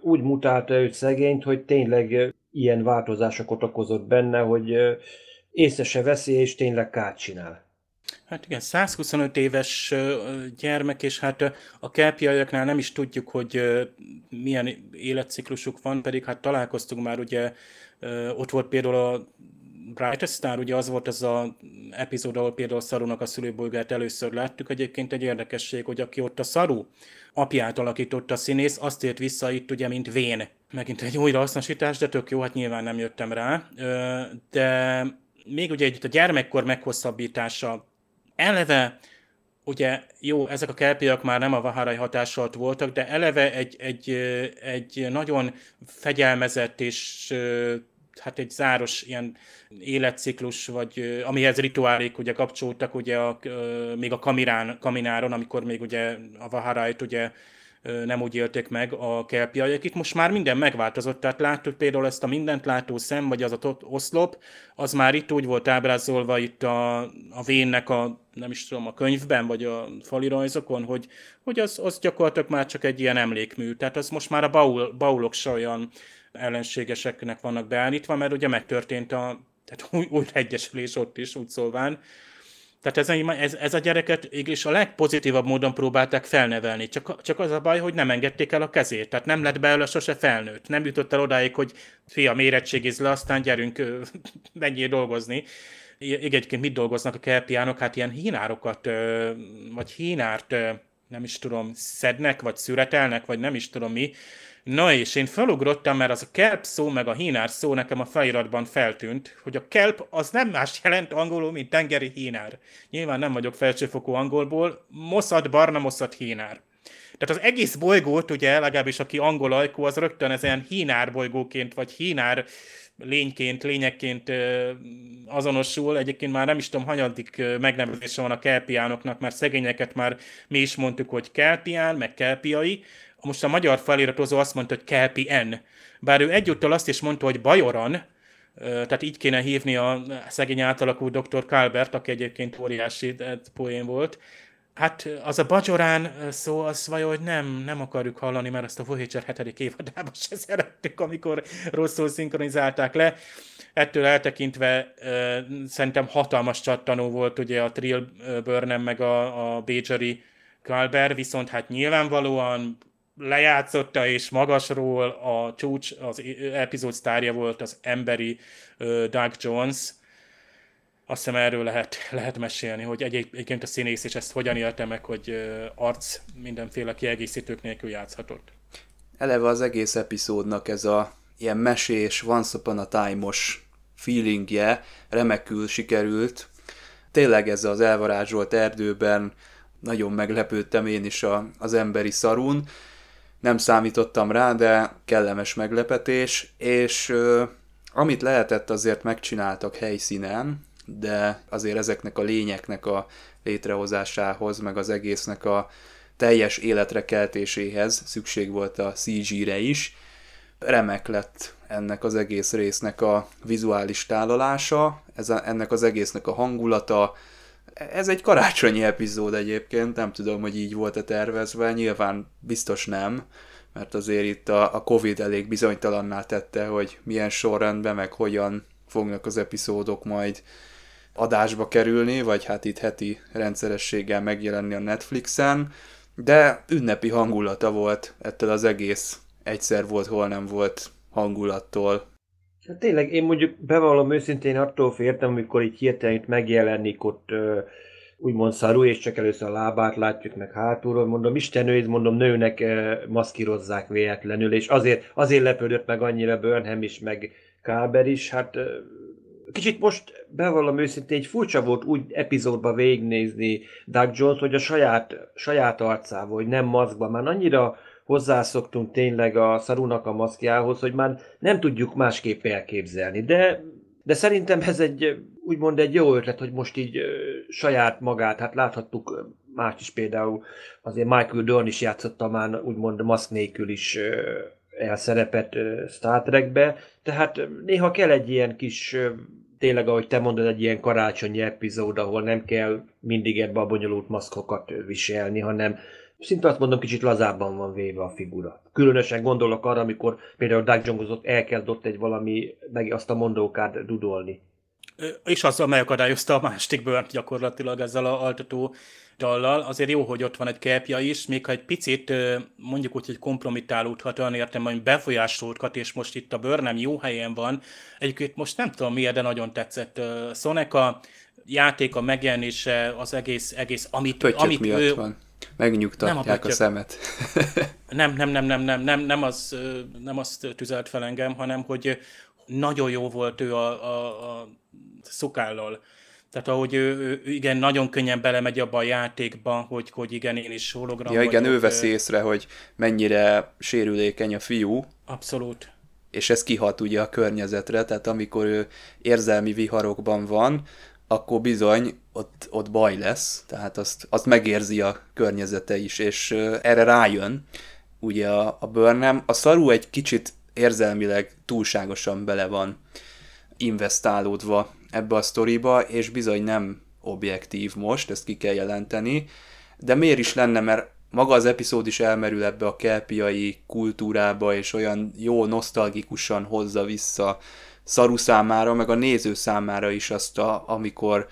úgy mutálta őt szegényt, hogy tényleg ilyen változásokat okozott benne, hogy észre se veszi, és tényleg kárt csinál. Hát igen, 125 éves gyermek, és hát a kelpiaiaknál nem is tudjuk, hogy milyen életciklusuk van, pedig hát találkoztunk már, ugye ott volt például a Bright Star, ugye az volt ez az epizód, ahol például Szarunak a szülőbolgát először láttuk. Egyébként egy érdekesség, hogy aki ott a Szaru apját alakította a színész, azt ért vissza itt ugye, mint Vén. Megint egy újrahasznosítás, de tök jó, hát nyilván nem jöttem rá. De még ugye itt a gyermekkor meghosszabbítása eleve ugye jó, ezek a kelpiak már nem a Vaharai hatással voltak, de eleve egy, egy, egy nagyon fegyelmezett és hát egy záros ilyen életciklus, vagy amihez rituálék ugye kapcsoltak, ugye a, még a kamirán, kamináron, amikor még ugye a Vaharájt ugye nem úgy élték meg a kelpiaiak. Itt most már minden megváltozott, tehát láttuk például ezt a mindent látó szem, vagy az a oszlop, az már itt úgy volt ábrázolva itt a, a vénnek a, nem is tudom, a könyvben, vagy a fali rajzokon, hogy, hogy az, az gyakorlatilag már csak egy ilyen emlékmű. Tehát az most már a baul, baulok olyan ellenségeseknek vannak beállítva, mert ugye megtörtént a tehát új, új egyesülés ott is, úgy szólván. Tehát ez, ez, ez a gyereket és a legpozitívabb módon próbálták felnevelni, csak, csak az a baj, hogy nem engedték el a kezét, tehát nem lett belőle sose felnőtt. Nem jutott el odáig, hogy fia, mérettségiz le, aztán gyerünk, <laughs> menjél dolgozni. Egyébként mit dolgoznak a kelpiánok? Hát ilyen hínárokat, vagy hínárt, nem is tudom, szednek, vagy szüretelnek, vagy nem is tudom mi, Na és én felugrottam, mert az a kelp szó meg a hínár szó nekem a feliratban feltűnt, hogy a kelp az nem más jelent angolul, mint tengeri hínár. Nyilván nem vagyok felsőfokú angolból, moszat, barna moszat hínár. Tehát az egész bolygót, ugye legalábbis aki angol ajkó, az rögtön ezen hínár bolygóként, vagy hínár lényként, lényekként azonosul. Egyébként már nem is tudom, hanyadik megnevezése van a kelpiánoknak, mert szegényeket már mi is mondtuk, hogy kelpián, meg kelpiai, most a magyar feliratozó azt mondta, hogy Kelpi N. Bár ő egyúttal azt is mondta, hogy Bajoran, tehát így kéne hívni a szegény átalakú dr. Kalbert, aki egyébként óriási poén volt. Hát az a Bajorán szó, az vajon nem, nem akarjuk hallani, mert azt a Voyager 7. évadában se szerettük, amikor rosszul szinkronizálták le. Ettől eltekintve szerintem hatalmas csattanó volt ugye a Trill Burnham meg a, a Bajori Kalber viszont hát nyilvánvalóan lejátszotta és magasról a csúcs, az epizód sztárja volt az emberi Doug Jones. Azt hiszem erről lehet, lehet mesélni, hogy egyébként a színész is ezt hogyan élte meg, hogy arc mindenféle kiegészítők nélkül játszhatott. Eleve az egész epizódnak ez a ilyen mesés, Once Upon a Time-os feelingje remekül sikerült. Tényleg ez az elvarázsolt erdőben nagyon meglepődtem én is a, az emberi szarun. Nem számítottam rá, de kellemes meglepetés, és ö, amit lehetett azért megcsináltak helyszínen, de azért ezeknek a lényeknek a létrehozásához, meg az egésznek a teljes életre keltéséhez szükség volt a CG-re is. Remek lett ennek az egész résznek a vizuális tálalása, ez a, ennek az egésznek a hangulata. Ez egy karácsonyi epizód egyébként, nem tudom, hogy így volt-e tervezve, nyilván biztos nem, mert azért itt a, a Covid elég bizonytalanná tette, hogy milyen sorrendben, meg hogyan fognak az epizódok majd adásba kerülni, vagy hát itt heti rendszerességgel megjelenni a Netflixen, de ünnepi hangulata volt ettől az egész egyszer volt, hol nem volt hangulattól. Hát tényleg, én mondjuk bevallom őszintén attól fértem, amikor itt hirtelen itt megjelenik ott ö, úgymond szarú, és csak először a lábát látjuk meg hátulról, mondom, Isten mondom, nőnek ö, maszkírozzák véletlenül, és azért, azért lepődött meg annyira Burnham is, meg Káber is, hát ö, kicsit most bevallom őszintén, egy furcsa volt úgy epizódba végignézni Doug Jones, hogy a saját, saját arcával, hogy nem maszkban, már annyira hozzászoktunk tényleg a szarunak a maszkjához, hogy már nem tudjuk másképp elképzelni. De, de szerintem ez egy úgymond egy jó ötlet, hogy most így saját magát, hát láthattuk más is például, azért Michael Dorn is játszotta már úgymond maszk nélkül is elszerepet Star Trekbe, tehát néha kell egy ilyen kis tényleg, ahogy te mondod, egy ilyen karácsonyi epizód, ahol nem kell mindig ebbe a bonyolult maszkokat viselni, hanem szinte azt mondom, kicsit lazábban van véve a figura. Különösen gondolok arra, amikor például Doug Jones ott elkezdott egy valami, meg azt a mondókát dudolni. És azzal megakadályozta a másik bőrt gyakorlatilag ezzel a altató dallal. Azért jó, hogy ott van egy kepja is, még ha egy picit mondjuk úgy, hogy kompromittálódhat olyan értem, hogy befolyásolódhat, és most itt a bőr nem jó helyen van. Egyébként most nem tudom miért, de nagyon tetszett Szoneka játéka megjelenése, az egész, egész amit, Pöttyök amit ő, van. Megnyugtatják nem a, a szemet. <laughs> nem, nem, nem, nem, nem, nem, nem, az, nem azt tüzelt fel engem, hanem hogy nagyon jó volt ő a, a, a szukállal. Tehát ahogy ő, ő, igen, nagyon könnyen belemegy abba a játékba, hogy, hogy igen, én is hologram Ja, igen, vagyok. ő veszi észre, hogy mennyire sérülékeny a fiú. Abszolút. És ez kihat ugye a környezetre, tehát amikor ő érzelmi viharokban van, akkor bizony ott, ott baj lesz, tehát azt, azt megérzi a környezete is, és erre rájön ugye a, a Burnham. A szarú egy kicsit érzelmileg túlságosan bele van investálódva ebbe a sztoriba, és bizony nem objektív most, ezt ki kell jelenteni, de miért is lenne, mert maga az epizód is elmerül ebbe a kelpiai kultúrába, és olyan jó nosztalgikusan hozza vissza Szaru számára, meg a néző számára is azt, a, amikor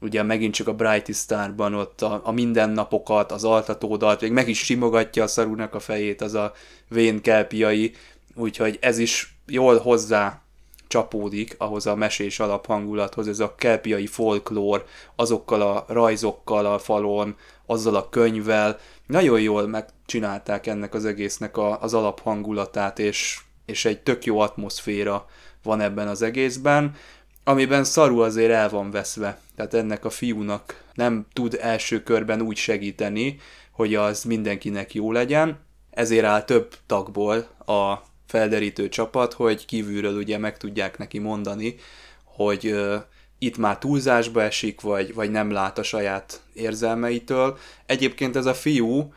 ugye megint csak a Brighty Starban ott a, a mindennapokat, az altatódat, még meg is simogatja a Szarunak a fejét az a vén kelpiai, úgyhogy ez is jól hozzá csapódik ahhoz a mesés alaphangulathoz, ez a kelpiai folklór, azokkal a rajzokkal a falon, azzal a könyvvel, nagyon jól megcsinálták ennek az egésznek a, az alaphangulatát, és, és egy tök jó atmoszféra van ebben az egészben, amiben szarul azért el van veszve. Tehát ennek a fiúnak nem tud első körben úgy segíteni, hogy az mindenkinek jó legyen, ezért áll több tagból a felderítő csapat, hogy kívülről ugye meg tudják neki mondani, hogy uh, itt már túlzásba esik, vagy, vagy nem lát a saját érzelmeitől. Egyébként ez a fiú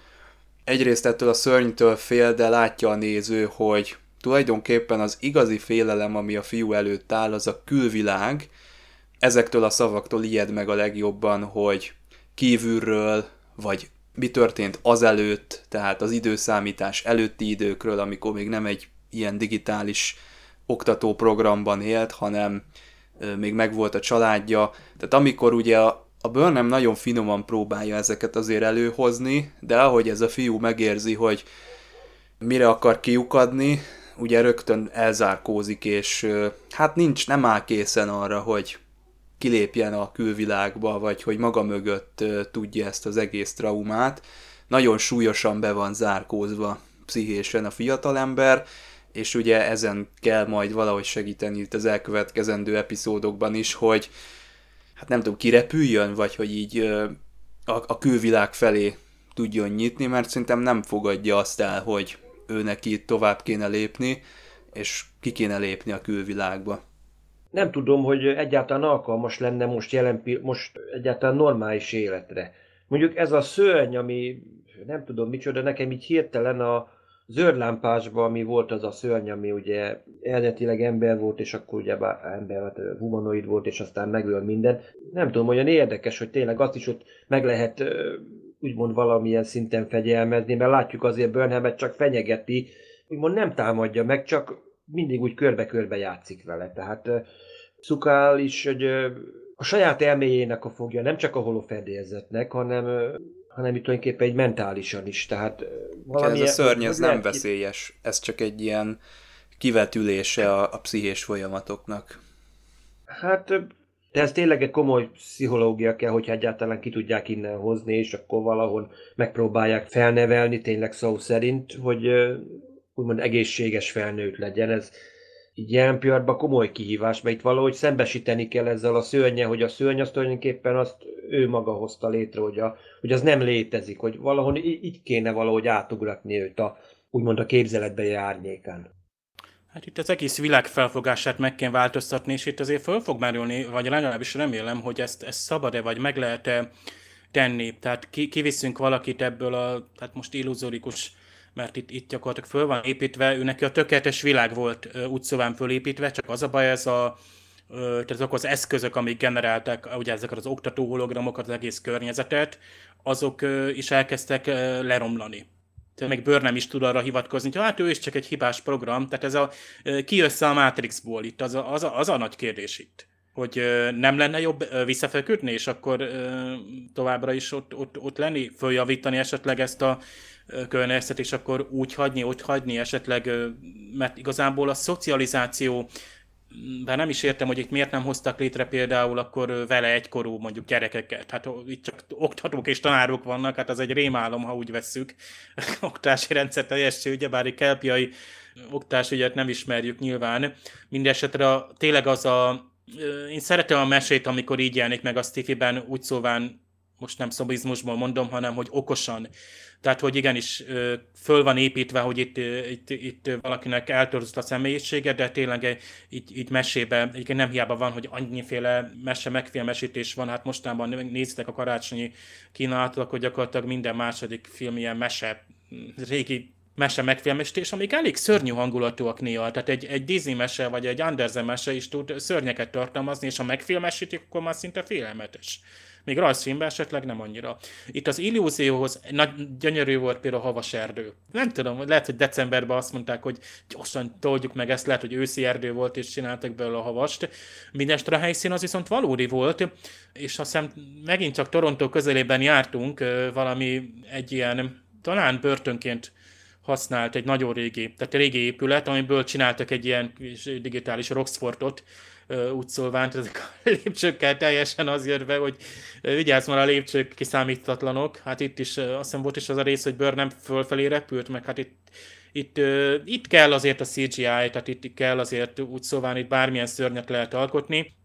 egyrészt ettől a szörnytől fél, de látja a néző, hogy tulajdonképpen az igazi félelem, ami a fiú előtt áll, az a külvilág. Ezektől a szavaktól ijed meg a legjobban, hogy kívülről, vagy mi történt azelőtt, tehát az időszámítás előtti időkről, amikor még nem egy ilyen digitális oktatóprogramban élt, hanem még megvolt a családja. Tehát amikor ugye a A Burnham nagyon finoman próbálja ezeket azért előhozni, de ahogy ez a fiú megérzi, hogy mire akar kiukadni, ugye rögtön elzárkózik, és hát nincs, nem áll készen arra, hogy kilépjen a külvilágba, vagy hogy maga mögött tudja ezt az egész traumát. Nagyon súlyosan be van zárkózva pszichésen a fiatalember, és ugye ezen kell majd valahogy segíteni itt az elkövetkezendő epizódokban is, hogy hát nem tudom, kirepüljön, vagy hogy így a, külvilág felé tudjon nyitni, mert szerintem nem fogadja azt el, hogy ő neki tovább kéne lépni, és ki kéne lépni a külvilágba. Nem tudom, hogy egyáltalán alkalmas lenne most jelen, most egyáltalán normális életre. Mondjuk ez a szörny, ami nem tudom micsoda, nekem így hirtelen a zöldlámpásban, ami volt az a szörny, ami ugye eredetileg ember volt, és akkor ugye ember, hát humanoid volt, és aztán megöl minden. Nem tudom, olyan érdekes, hogy tényleg azt is ott meg lehet úgymond valamilyen szinten fegyelmezni, mert látjuk azért Burnhamet csak fenyegeti, úgymond nem támadja meg, csak mindig úgy körbe-körbe játszik vele. Tehát Szukál is, hogy a saját elméjének a fogja, nem csak a holofedélzetnek, hanem, hanem itt tulajdonképpen egy mentálisan is. Tehát valami ez a szörny, ez nem veszélyes, ez csak egy ilyen kivetülése a, a pszichés folyamatoknak. Hát de ez tényleg egy komoly pszichológia kell, hogy egyáltalán ki tudják innen hozni, és akkor valahol megpróbálják felnevelni, tényleg szó szerint, hogy úgymond egészséges felnőtt legyen. Ez így jelen pillanatban komoly kihívás, mert itt valahogy szembesíteni kell ezzel a szörnye, hogy a szörny azt tulajdonképpen azt ő maga hozta létre, hogy, a, hogy az nem létezik, hogy valahol így kéne valahogy átugratni őt a, úgymond a képzeletbe árnyékán. Hát itt az egész világ felfogását meg kell változtatni, és itt azért föl fog merülni, vagy legalábbis remélem, hogy ezt, ezt szabad-e, vagy meg lehet-e tenni. Tehát ki, kiviszünk valakit ebből a, hát most illuzórikus, mert itt, itt gyakorlatilag föl van építve, ő neki a tökéletes világ volt úgy szóval fölépítve, csak az a baj, ez a, tehát azok az eszközök, amik generálták ugye ezeket az oktató hologramokat, az egész környezetet, azok is elkezdtek leromlani még Bőr nem is tud arra hivatkozni, hogy hát ő is csak egy hibás program, tehát ez a ki össze a Matrixból itt, az a, az a, az a nagy kérdés itt hogy nem lenne jobb visszafeküdni, és akkor továbbra is ott, ott, ott lenni, följavítani esetleg ezt a környezetet, és akkor úgy hagyni, úgy hagyni esetleg, mert igazából a szocializáció bár nem is értem, hogy itt miért nem hoztak létre például akkor vele egykorú mondjuk gyerekeket. Hát itt csak oktatók és tanárok vannak, hát az egy rémálom, ha úgy vesszük. <laughs> Oktási rendszer teljesen, ugyebár egy kelpiai oktásügyet nem ismerjük nyilván. Mindenesetre tényleg az a én szeretem a mesét, amikor így jelenik meg a Stiffy-ben, úgy szóván most nem szobizmusból mondom, hanem hogy okosan. Tehát, hogy igenis föl van építve, hogy itt, itt, itt valakinek eltörzott a személyisége, de tényleg így, így mesébe, egyébként nem hiába van, hogy annyiféle mese megfilmesítés van, hát mostában néztek a karácsonyi kínálatok, hogy gyakorlatilag minden második film ilyen mese, régi mese megfilmesítés, amik elég szörnyű hangulatúak néha. Tehát egy, egy Disney mese, vagy egy Andersen mese is tud szörnyeket tartalmazni, és ha megfilmesítik, akkor már szinte félelmetes. Még rajzfilmben esetleg nem annyira. Itt az illúzióhoz nagy, gyönyörű volt például a havas erdő. Nem tudom, lehet, hogy decemberben azt mondták, hogy gyorsan toldjuk meg ezt, lehet, hogy őszi erdő volt, és csináltak belőle a havast. Mindestre a helyszín az viszont valódi volt, és azt hiszem megint csak Toronto közelében jártunk, valami egy ilyen, talán börtönként használt egy nagyon régi, tehát régi épület, amiből csináltak egy ilyen digitális Roxfortot, úgy ezek a <laughs> lépcsőkkel teljesen az jött be, hogy vigyázz már a lépcsők kiszámítatlanok. Hát itt is azt hiszem volt is az a rész, hogy bőr nem fölfelé repült, meg hát itt itt, itt kell azért a CGI, tehát itt kell azért úgy szóván itt bármilyen szörnyet lehet alkotni.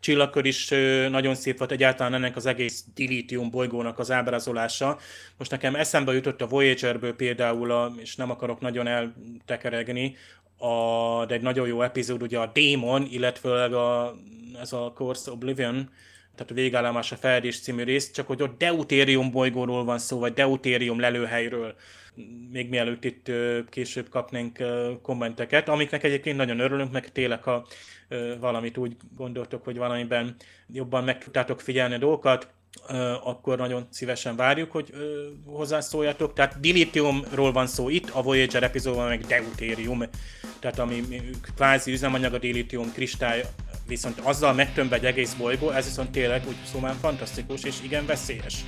Csillagkör is nagyon szép volt egyáltalán ennek az egész Dilithium bolygónak az ábrázolása. Most nekem eszembe jutott a Voyagerből például, a, és nem akarok nagyon eltekeregni, a, de egy nagyon jó epizód, ugye a Démon, illetve a, ez a Course Oblivion, tehát a végállomás a feledés című rész, csak hogy ott Deutérium bolygóról van szó, vagy Deutérium lelőhelyről, még mielőtt itt később kapnánk kommenteket, amiknek egyébként nagyon örülünk, meg tényleg, ha valamit úgy gondoltok, hogy valamiben jobban meg tudtátok figyelni a dolgokat, akkor nagyon szívesen várjuk, hogy hozzászóljatok. Tehát dilithiumról van szó itt, a Voyager epizódban meg deutérium, tehát ami kvázi üzemanyag a dilithium kristály Viszont azzal megtömve egy egész bolygó, ez viszont tényleg úgy szóval fantasztikus és igen veszélyes.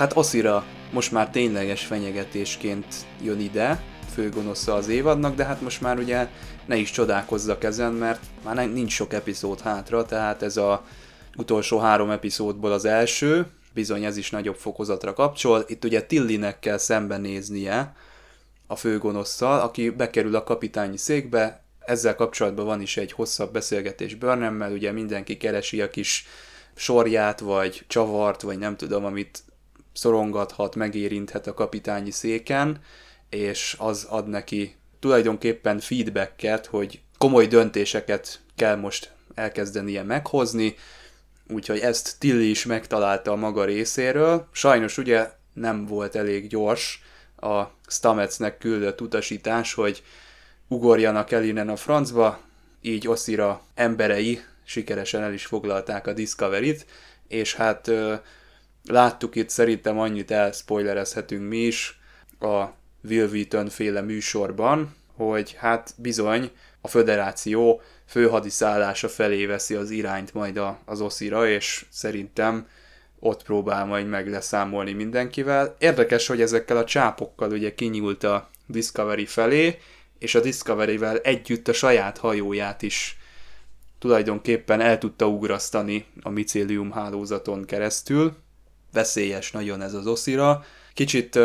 Hát Oszira most már tényleges fenyegetésként jön ide, főgonosza az évadnak, de hát most már ugye ne is csodálkozzak ezen, mert már nincs sok epizód hátra, tehát ez a utolsó három epizódból az első, bizony ez is nagyobb fokozatra kapcsol. Itt ugye Tillinek kell szembenéznie a főgonosszal, aki bekerül a kapitányi székbe, ezzel kapcsolatban van is egy hosszabb beszélgetés Burnham-mel, ugye mindenki keresi a kis sorját, vagy csavart, vagy nem tudom, amit szorongathat, megérinthet a kapitányi széken, és az ad neki tulajdonképpen feedbacket, hogy komoly döntéseket kell most elkezdenie meghozni, úgyhogy ezt Tilly is megtalálta a maga részéről. Sajnos ugye nem volt elég gyors a Stametsnek küldött utasítás, hogy ugorjanak el innen a francba, így Oszira emberei sikeresen el is foglalták a Discovery-t, és hát láttuk itt szerintem annyit elspoilerezhetünk mi is a Will Wheaton féle műsorban, hogy hát bizony a föderáció főhadiszállása felé veszi az irányt majd az oszira, és szerintem ott próbál majd meg leszámolni mindenkivel. Érdekes, hogy ezekkel a csápokkal ugye kinyúlt a Discovery felé, és a Discovery-vel együtt a saját hajóját is tulajdonképpen el tudta ugrasztani a micélium hálózaton keresztül. Veszélyes nagyon ez az oszira. Kicsit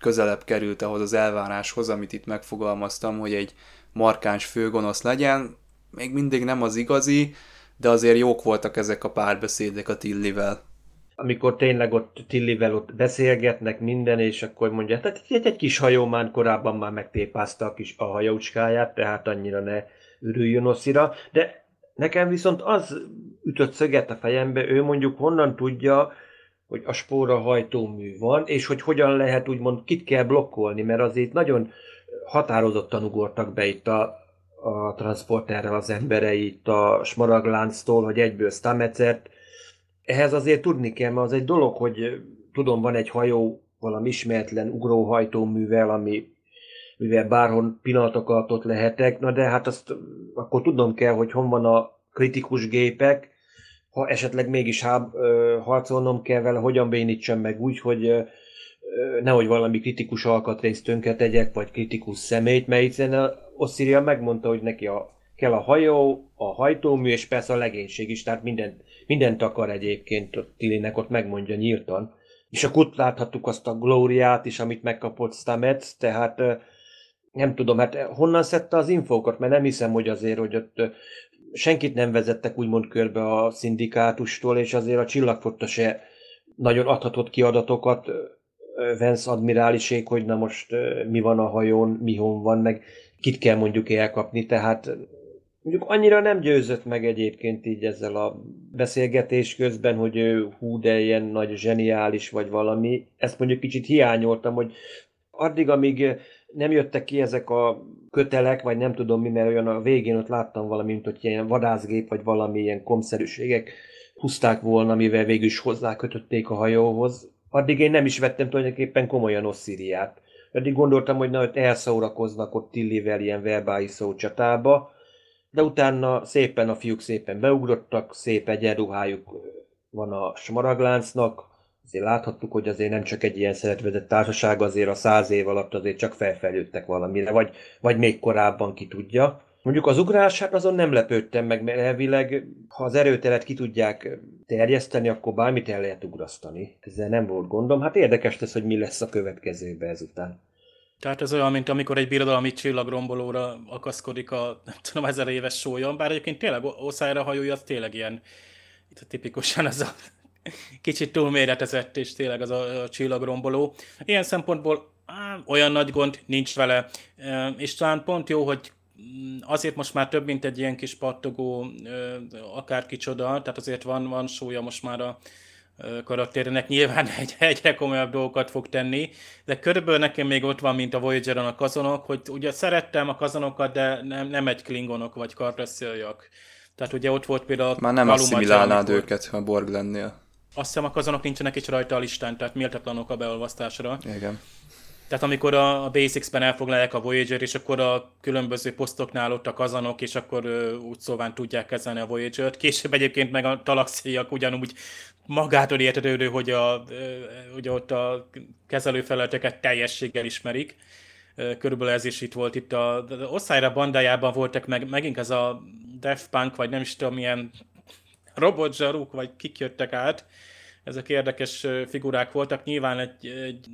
közelebb került ahhoz az elváráshoz, amit itt megfogalmaztam, hogy egy markáns főgonosz legyen. Még mindig nem az igazi, de azért jók voltak ezek a párbeszédek a Tillivel. Amikor tényleg ott Tillivel ott beszélgetnek minden, és akkor mondja, tehát egy, egy kis hajó már korábban már megtépázta a kis a hajócskáját, tehát annyira ne ürüljön oszira, de nekem viszont az ütött szöget a fejembe, ő mondjuk honnan tudja, hogy a spóra hajtómű van, és hogy hogyan lehet úgymond kit kell blokkolni, mert azért nagyon határozottan ugortak be itt a, a transporterrel az emberei, itt a smaraglánctól, hogy egyből Stamecert. Ehhez azért tudni kell, mert az egy dolog, hogy tudom, van egy hajó valami ismeretlen ugróhajtóművel, ami mivel bárhol pillanatok alatt ott lehetek, na de hát azt akkor tudnom kell, hogy hon van a kritikus gépek, ha esetleg mégis háb, ö, harcolnom kell vele, hogyan bénítsem meg úgy, hogy ö, nehogy valami kritikus alkatrészt tönkre tegyek, vagy kritikus szemét, mert hiszen Ossiria megmondta, hogy neki a, kell a hajó, a hajtómű, és persze a legénység is, tehát mindent, mindent akar egyébként Tilinek ott megmondja nyíltan. És akkor ott láthattuk azt a glóriát is, amit megkapott Stamets, tehát nem tudom, hát honnan szedte az infókat, mert nem hiszem, hogy azért, hogy ott senkit nem vezettek úgymond körbe a szindikátustól, és azért a csillagfotta se nagyon adhatott ki adatokat Vance admiráliség, hogy na most mi van a hajón, mi hon van, meg kit kell mondjuk elkapni, tehát mondjuk annyira nem győzött meg egyébként így ezzel a beszélgetés közben, hogy ő hú, de ilyen nagy zseniális vagy valami. Ezt mondjuk kicsit hiányoltam, hogy addig, amíg nem jöttek ki ezek a kötelek, vagy nem tudom mi, mert olyan a végén ott láttam valami, mint hogy ilyen vadászgép, vagy valami ilyen komszerűségek húzták volna, mivel végül is hozzákötötték a hajóhoz. Addig én nem is vettem tulajdonképpen komolyan Osszíriát. Addig gondoltam, hogy na, hogy elszórakoznak ott Tillivel ilyen verbális csatába, de utána szépen a fiúk szépen beugrottak, szép egyenruhájuk van a smaragláncnak, azért láthattuk, hogy azért nem csak egy ilyen szeretvezett társaság, azért a száz év alatt azért csak felfejlődtek valamire, vagy, vagy még korábban ki tudja. Mondjuk az ugrás, azon nem lepődtem meg, mert elvileg, ha az erőteret ki tudják terjeszteni, akkor bármit el lehet ugrasztani. Ezzel nem volt gondom. Hát érdekes lesz, hogy mi lesz a következőbe ezután. Tehát ez olyan, mint amikor egy birodalmi csillagrombolóra akaszkodik a, nem tudom, ezer éves sólyom, bár egyébként tényleg Oszájra hajója az tényleg ilyen, itt tipikusan ez a kicsit túlméretezett, és tényleg az a, a csillagromboló. Ilyen szempontból á, olyan nagy gond nincs vele, és talán pont jó, hogy mm, azért most már több, mint egy ilyen kis pattogó, akár kicsoda, tehát azért van, van súlya most már a, karakterének nyilván <laughs> egy, egyre komolyabb dolgokat fog tenni, de körülbelül nekem még ott van, mint a Voyager-on a kazonok, hogy ugye szerettem a kazonokat, de nem, nem egy klingonok vagy kardrassziaiak. Tehát ugye ott volt például... Már nem asszimilálnád őket, ha Borg lennél. Azt hiszem a kazonok nincsenek is rajta a listán, tehát méltatlanok a beolvasztásra. Igen. Tehát amikor a, a Basics-ben elfoglalják a Voyager, és akkor a különböző posztoknál ott a kazanok, és akkor úgy szóván tudják kezelni a Voyager-t. Később egyébként meg a talaxiak ugyanúgy magától értetődő, hogy, a, hogy ott a kezelőfelületeket teljességgel ismerik. Körülbelül ez is itt volt itt a, a Oszájra bandájában voltak meg, megint ez a Def Punk, vagy nem is tudom, milyen robotzsaruk, vagy kik jöttek át, ezek érdekes figurák voltak, nyilván egy, egy,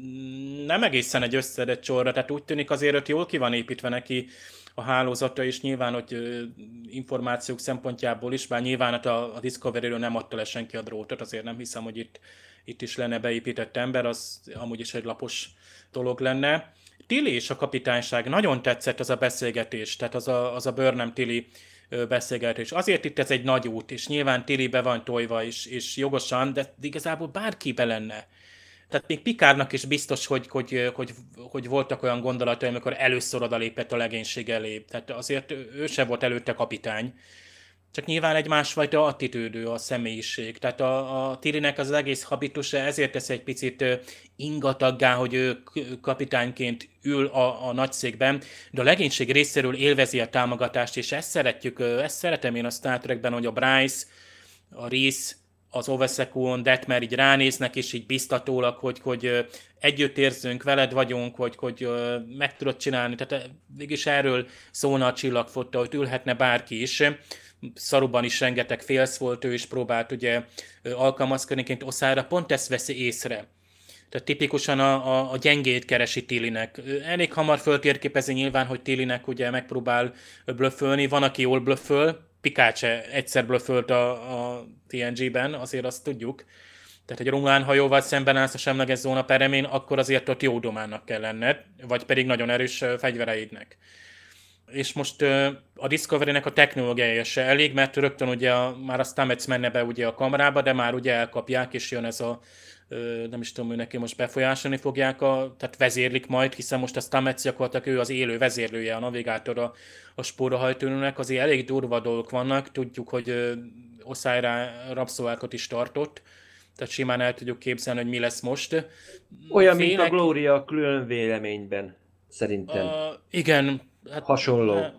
nem egészen egy összedett csorra, tehát úgy tűnik azért, hogy jól ki van építve neki a hálózata, és nyilván, hogy információk szempontjából is, bár nyilván hát a, a Discovery-ről nem adta le senki a drótot, azért nem hiszem, hogy itt, itt is lenne beépített ember, az amúgy is egy lapos dolog lenne. Tilly és a kapitányság, nagyon tetszett az a beszélgetés, tehát az a, az a Burnham Tilly beszélgetés. Azért itt ez egy nagy út, és nyilván Tilly be van tojva, és, és jogosan, de igazából bárki be lenne. Tehát még Pikárnak is biztos, hogy, hogy, hogy, hogy voltak olyan gondolatai, amikor először odalépett a legénység elé. Tehát azért ő se volt előtte kapitány. Csak nyilván egy másfajta attitűdő a személyiség. Tehát a, a Tirinek az egész habitusa ezért tesz egy picit ingataggá, hogy ő kapitányként ül a, a nagyszékben, de a legénység részéről élvezi a támogatást, és ezt szeretjük, ezt szeretem én a Star Trekben, hogy a Bryce, a Reese, az Oveszekúon, Detmer így ránéznek, és így biztatólag, hogy, hogy együtt érzünk, veled vagyunk, hogy, hogy meg tudod csinálni. Tehát mégis erről szólna a csillagfotta, hogy ülhetne bárki is szaruban is rengeteg félsz volt, ő is próbált ugye alkalmazkodni, Oszára pont ezt veszi észre. Tehát tipikusan a, a, a gyengét keresi Tilinek. Elég hamar föltérképezi nyilván, hogy Tilinek ugye megpróbál blöfölni, van, aki jól blöföl, Pikácse egyszer blöfölt a, a TNG-ben, azért azt tudjuk. Tehát egy romlán hajóval szemben állsz a semleges zóna peremén, akkor azért ott jó domának kell lenned, vagy pedig nagyon erős fegyvereidnek és most a Discovery-nek a technológiája se elég, mert rögtön ugye a, már a Stamets menne be ugye a kamerába, de már ugye elkapják, és jön ez a nem is tudom, hogy neki most befolyásolni fogják, a, tehát vezérlik majd, hiszen most a Stamets gyakorlatilag ő az élő vezérlője, a navigátor a, a spórahajtónőnek, azért elég durva dolgok vannak, tudjuk, hogy Oszájra rabszolgákat is tartott, tehát simán el tudjuk képzelni, hogy mi lesz most. Olyan, Félek... mint a Gloria külön véleményben, szerintem. Uh, igen, Hát, Hasonló. Hát,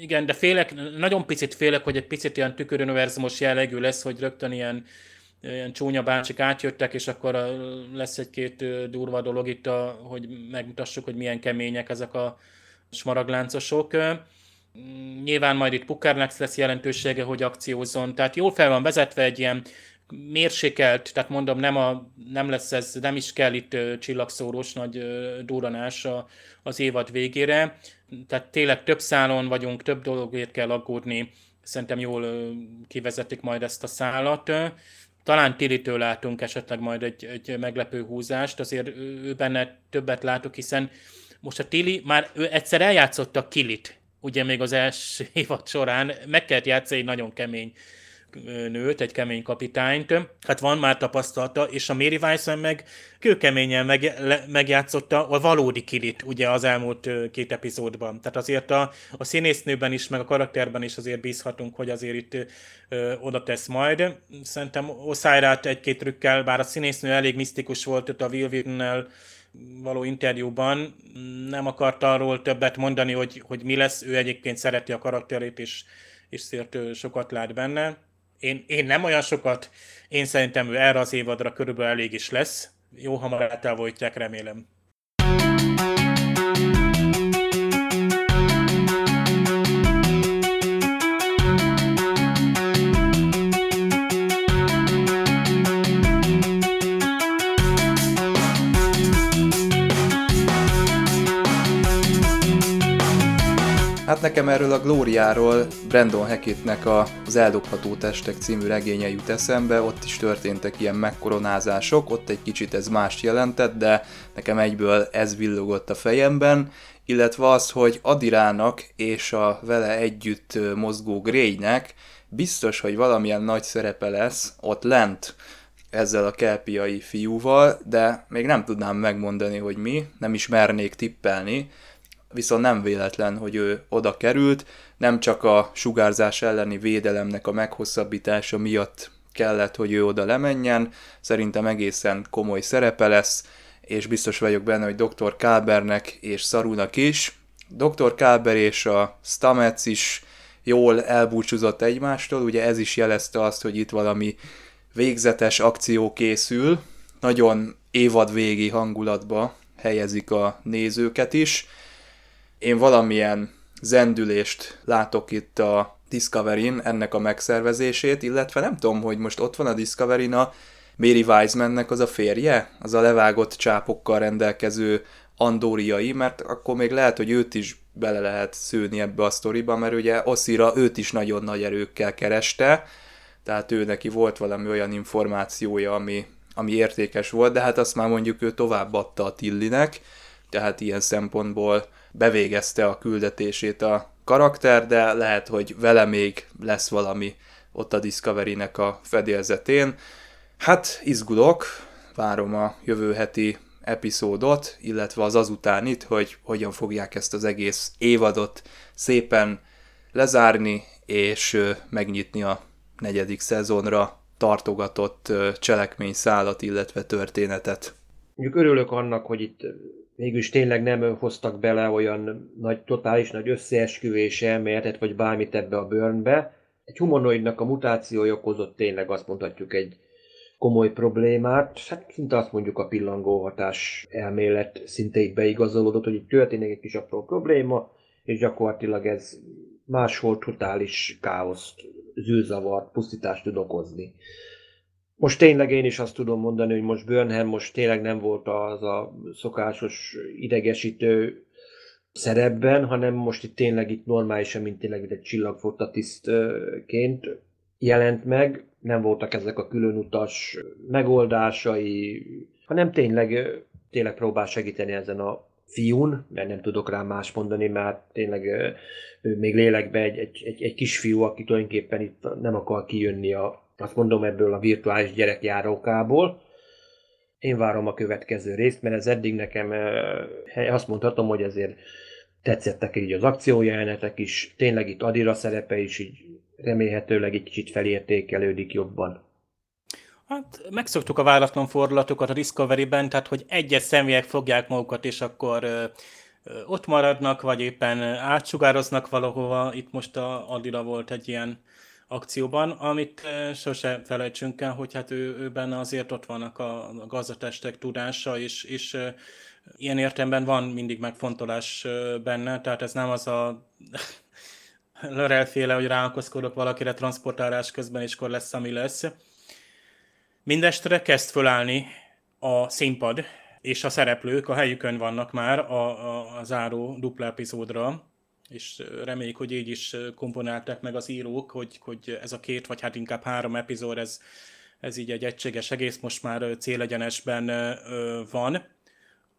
igen, de félek, nagyon picit félek, hogy egy picit ilyen tüköruniverzumos jellegű lesz, hogy rögtön ilyen, ilyen csúnya bácsik átjöttek, és akkor lesz egy-két durva dolog itt, a, hogy megmutassuk, hogy milyen kemények ezek a smaragláncosok. Nyilván majd itt Pukarlex lesz jelentősége, hogy akciózzon, tehát jól fel van vezetve egy ilyen mérsékelt, tehát mondom, nem, a, nem lesz ez, nem is kell itt csillagszórós nagy duranás az évad végére tehát tényleg több szálon vagyunk, több dologért kell aggódni, szerintem jól kivezetik majd ezt a szálat. Talán Tilitől látunk esetleg majd egy, egy meglepő húzást, azért ő benne többet látok, hiszen most a Tili már ő egyszer eljátszotta Kilit, ugye még az első <laughs> évad során, meg kellett játszani egy nagyon kemény nőt, egy kemény kapitányt, hát van már tapasztalata, és a Mary Weiss meg kőkeményen meg, le, megjátszotta a valódi kilit, ugye az elmúlt két epizódban. Tehát azért a, a színésznőben is, meg a karakterben is azért bízhatunk, hogy azért itt ö, oda tesz majd. Szerintem Oszájrát egy-két trükkel, bár a színésznő elég misztikus volt ott a Will való interjúban, nem akart arról többet mondani, hogy, hogy mi lesz, ő egyébként szereti a karakterét, és, és szért sokat lát benne én, én nem olyan sokat, én szerintem ő erre az évadra körülbelül elég is lesz. Jó hamar eltávolítják, remélem. Hát nekem erről a Glóriáról Brandon Hackettnek a, az Eldobható Testek című regénye jut eszembe, ott is történtek ilyen megkoronázások, ott egy kicsit ez mást jelentett, de nekem egyből ez villogott a fejemben, illetve az, hogy Adirának és a vele együtt mozgó Greynek biztos, hogy valamilyen nagy szerepe lesz ott lent ezzel a kelpiai fiúval, de még nem tudnám megmondani, hogy mi, nem is mernék tippelni, viszont nem véletlen, hogy ő oda került, nem csak a sugárzás elleni védelemnek a meghosszabbítása miatt kellett, hogy ő oda lemenjen, szerintem egészen komoly szerepe lesz, és biztos vagyok benne, hogy Dr. Kálbernek és Szarunak is. Dr. Kálber és a Stamets is jól elbúcsúzott egymástól, ugye ez is jelezte azt, hogy itt valami végzetes akció készül, nagyon évadvégi hangulatba helyezik a nézőket is. Én valamilyen zendülést látok itt a Discovery-n ennek a megszervezését, illetve nem tudom, hogy most ott van a Discovery-n a Mary Wisemannek az a férje, az a levágott csápokkal rendelkező andóriai, mert akkor még lehet, hogy őt is bele lehet szőni ebbe a sztoriba, mert ugye Oszira őt is nagyon nagy erőkkel kereste, tehát ő neki volt valami olyan információja, ami, ami értékes volt, de hát azt már mondjuk ő továbbadta a Tillinek, tehát ilyen szempontból bevégezte a küldetését a karakter, de lehet, hogy vele még lesz valami ott a Discovery-nek a fedélzetén. Hát izgulok, várom a jövő heti epizódot, illetve az azutánit, hogy hogyan fogják ezt az egész évadot szépen lezárni, és megnyitni a negyedik szezonra tartogatott cselekményszálat, illetve történetet. Mondjuk örülök annak, hogy itt mégis tényleg nem hoztak bele olyan nagy, totális nagy összeesküvés elméletet, vagy bármit ebbe a bőrnbe. Egy humanoidnak a mutációja okozott tényleg azt mondhatjuk egy komoly problémát. Hát szinte azt mondjuk a pillangó hatás elmélet szinte így beigazolódott, hogy itt történik egy kis apró probléma, és gyakorlatilag ez máshol totális káoszt, zűrzavart, pusztítást tud okozni. Most tényleg én is azt tudom mondani, hogy most Burnham most tényleg nem volt az a szokásos idegesítő szerepben, hanem most itt tényleg itt normálisan, mint tényleg egy csillagfotta tisztként jelent meg, nem voltak ezek a különutas megoldásai, hanem tényleg, tényleg próbál segíteni ezen a fiún, mert nem tudok rá más mondani, mert tényleg ő még lélekbe egy, egy, egy, egy kisfiú, aki tulajdonképpen itt nem akar kijönni a, azt mondom ebből a virtuális gyerekjárókából. Én várom a következő részt, mert ez eddig nekem azt mondhatom, hogy ezért tetszettek így az akciójelenetek is, tényleg itt Adira szerepe is így remélhetőleg egy kicsit felértékelődik jobban. Hát megszoktuk a váratlan fordulatokat a Discovery-ben, tehát hogy egyes személyek fogják magukat, és akkor ö, ö, ott maradnak, vagy éppen átsugároznak valahova. Itt most a Adira volt egy ilyen akcióban, amit sose felejtsünk el, hogy hát ő, ő benne azért ott vannak a, gazdatestek tudása, és, és ilyen értelemben van mindig megfontolás benne, tehát ez nem az a <laughs> Lörel féle, hogy ráakaszkodok valakire transportálás közben, és akkor lesz, ami lesz. Mindestre kezd fölállni a színpad, és a szereplők a helyükön vannak már a, a, a záró dupla epizódra, és reméljük, hogy így is komponálták meg az írók, hogy, hogy ez a két, vagy hát inkább három epizód, ez, ez így egy egységes egész, most már célegyenesben van.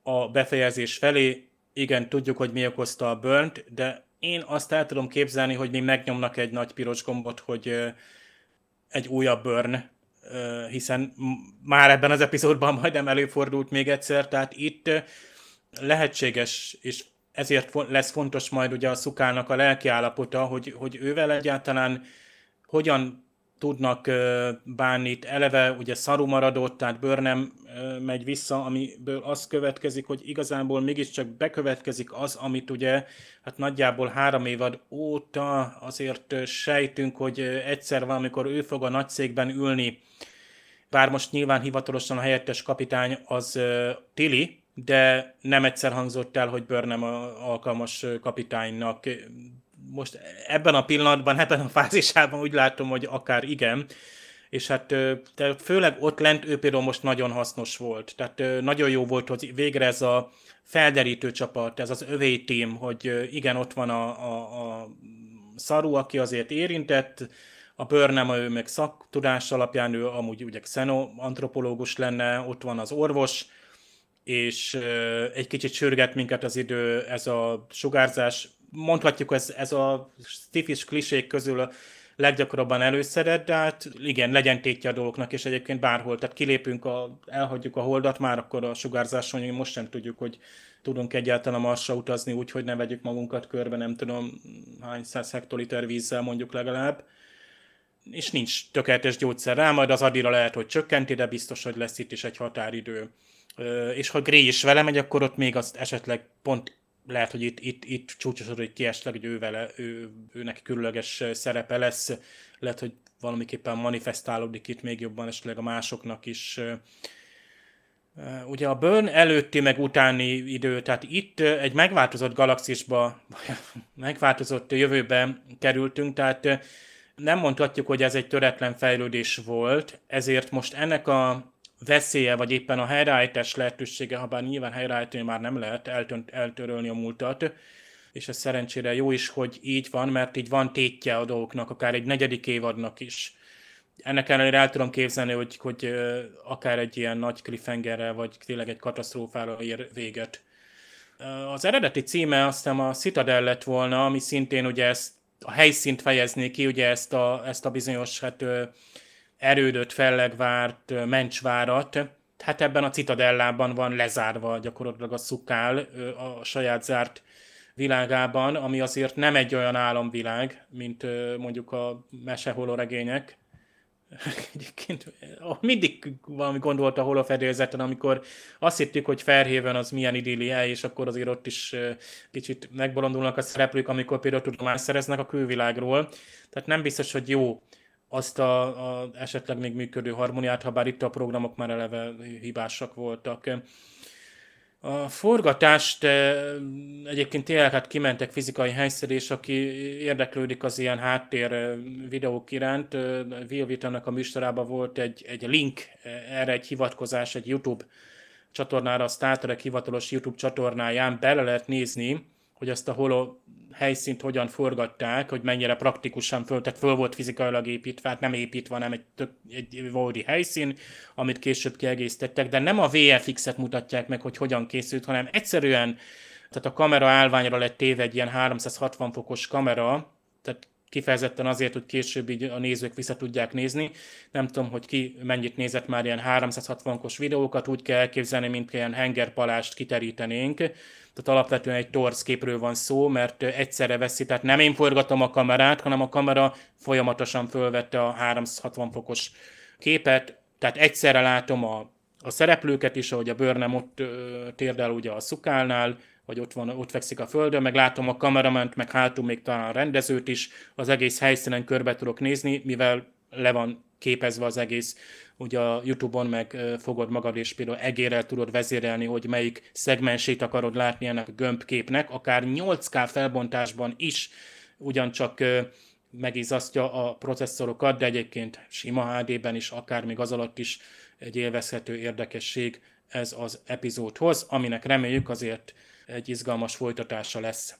A befejezés felé, igen, tudjuk, hogy mi okozta a burnt, de én azt el tudom képzelni, hogy még megnyomnak egy nagy piros gombot, hogy egy újabb burn, hiszen már ebben az epizódban majdnem előfordult még egyszer, tehát itt lehetséges, és ezért lesz fontos majd ugye a szukának a lelki állapota, hogy, hogy ővel egyáltalán hogyan tudnak bánni. Eleve, ugye szaru maradott, tehát bőr nem megy vissza, amiből az következik, hogy igazából mégiscsak bekövetkezik az, amit ugye hát nagyjából három évad óta azért sejtünk, hogy egyszer valamikor ő fog a nagyszékben ülni, bár most nyilván hivatalosan a helyettes kapitány az Tili, de nem egyszer hangzott el, hogy Burnham alkalmas kapitánynak most ebben a pillanatban, ebben a fázisában úgy látom, hogy akár igen, és hát de főleg ott lent ő például most nagyon hasznos volt. Tehát nagyon jó volt, hogy végre ez a felderítő csapat, ez az övé team, hogy igen, ott van a, a, a Szaru, aki azért érintett, a bőr nem, ő meg szaktudás alapján, ő amúgy ugye xenoantropológus lenne, ott van az orvos, és egy kicsit sürget minket az idő, ez a sugárzás mondhatjuk, ez, ez a stifis klisék közül a leggyakrabban előszedett, de hát igen, legyen tétje a dolgoknak, és egyébként bárhol. Tehát kilépünk, a, elhagyjuk a holdat, már akkor a sugárzáson, most sem tudjuk, hogy tudunk egyáltalán Marsra utazni úgy, hogy ne vegyük magunkat körbe, nem tudom hány száz hektoliter vízzel mondjuk legalább. És nincs tökéletes gyógyszer rá, majd az adira lehet, hogy csökkenti, de biztos, hogy lesz itt is egy határidő. És ha Gray is vele megy, akkor ott még azt esetleg pont lehet, hogy itt, itt, itt csúcsosodik ki esetleg, hogy ő vele, ő, őnek különleges szerepe lesz, lehet, hogy valamiképpen manifestálódik itt még jobban esetleg a másoknak is. Ugye a Burn előtti meg utáni idő, tehát itt egy megváltozott galaxisba, <laughs> megváltozott jövőbe kerültünk, tehát nem mondhatjuk, hogy ez egy töretlen fejlődés volt, ezért most ennek a veszélye, vagy éppen a helyreállítás lehetősége, ha bár nyilván helyreállítani már nem lehet eltönt, eltörölni a múltat, és ez szerencsére jó is, hogy így van, mert így van tétje a dolgoknak, akár egy negyedik évadnak is. Ennek ellenére el tudom képzelni, hogy, hogy akár egy ilyen nagy cliffhangerrel, vagy tényleg egy katasztrófára ér véget. Az eredeti címe aztán a Citadel lett volna, ami szintén ugye ezt a helyszínt fejezné ki, ugye ezt a, ezt a bizonyos hát, erődöt, fellegvárt, mencsvárat, hát ebben a citadellában van lezárva gyakorlatilag a szukál a saját zárt világában, ami azért nem egy olyan álomvilág, mint mondjuk a meseholoregények. <laughs> Egyébként mindig valami gond volt a holofedélzeten, amikor azt hittük, hogy Fairhaven az milyen idilli és akkor azért ott is kicsit megbolondulnak a szereplők, amikor például tudomást szereznek a külvilágról. Tehát nem biztos, hogy jó azt a, a esetleg még működő harmóniát, ha bár itt a programok már eleve hibásak voltak. A forgatást eh, egyébként tényleg hát kimentek fizikai helyszín, és aki érdeklődik az ilyen háttér eh, videók iránt, eh, Will Vitannak a műsorában volt egy, egy link, erre egy hivatkozás egy YouTube csatornára, a Star Trek hivatalos YouTube csatornáján bele lehet nézni, hogy azt a holo helyszínt hogyan forgatták, hogy mennyire praktikusan föl, tehát föl volt fizikailag építve, hát nem építve, hanem egy, tök, egy valódi helyszín, amit később kiegészítettek, de nem a VFX-et mutatják meg, hogy hogyan készült, hanem egyszerűen, tehát a kamera állványra lett téve egy ilyen 360 fokos kamera, tehát kifejezetten azért, hogy később így a nézők vissza tudják nézni. Nem tudom, hogy ki mennyit nézett már ilyen 360-os videókat, úgy kell elképzelni, mint ilyen hengerpalást kiterítenénk. Tehát alapvetően egy torz képről van szó, mert egyszerre veszi, tehát nem én forgatom a kamerát, hanem a kamera folyamatosan fölvette a 360 fokos képet, tehát egyszerre látom a, a szereplőket is, ahogy a bőrnem ott térdel ugye a szukálnál, vagy ott, van, ott fekszik a földön, meg látom a kamerament, meg hátul még talán a rendezőt is, az egész helyszínen körbe tudok nézni, mivel le van képezve az egész, ugye a Youtube-on meg fogod magad, és például egérrel tudod vezérelni, hogy melyik szegmensét akarod látni ennek a gömbképnek, akár 8K felbontásban is ugyancsak megizasztja a processzorokat, de egyébként sima HD-ben is, akár még az alatt is egy élvezhető érdekesség ez az epizódhoz, aminek reméljük azért egy izgalmas folytatása lesz.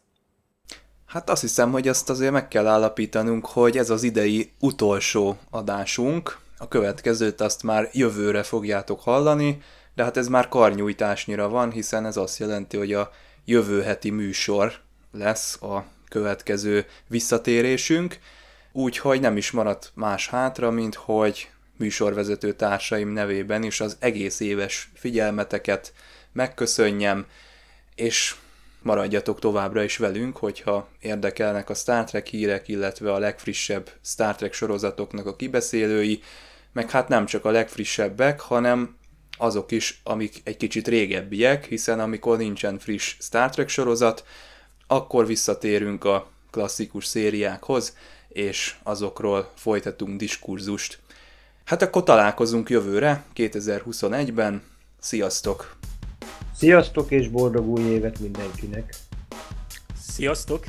Hát azt hiszem, hogy azt azért meg kell állapítanunk, hogy ez az idei utolsó adásunk, a következőt azt már jövőre fogjátok hallani, de hát ez már karnyújtásnyira van, hiszen ez azt jelenti, hogy a jövő heti műsor lesz a következő visszatérésünk, úgyhogy nem is maradt más hátra, mint hogy műsorvezető társaim nevében is az egész éves figyelmeteket megköszönjem, és maradjatok továbbra is velünk, hogyha érdekelnek a Star Trek hírek, illetve a legfrissebb Star Trek sorozatoknak a kibeszélői, meg hát nem csak a legfrissebbek, hanem azok is, amik egy kicsit régebbiek, hiszen amikor nincsen friss Star Trek sorozat, akkor visszatérünk a klasszikus szériákhoz, és azokról folytatunk diskurzust. Hát akkor találkozunk jövőre, 2021-ben. Sziasztok! Sziasztok és boldog új évet mindenkinek! Sziasztok!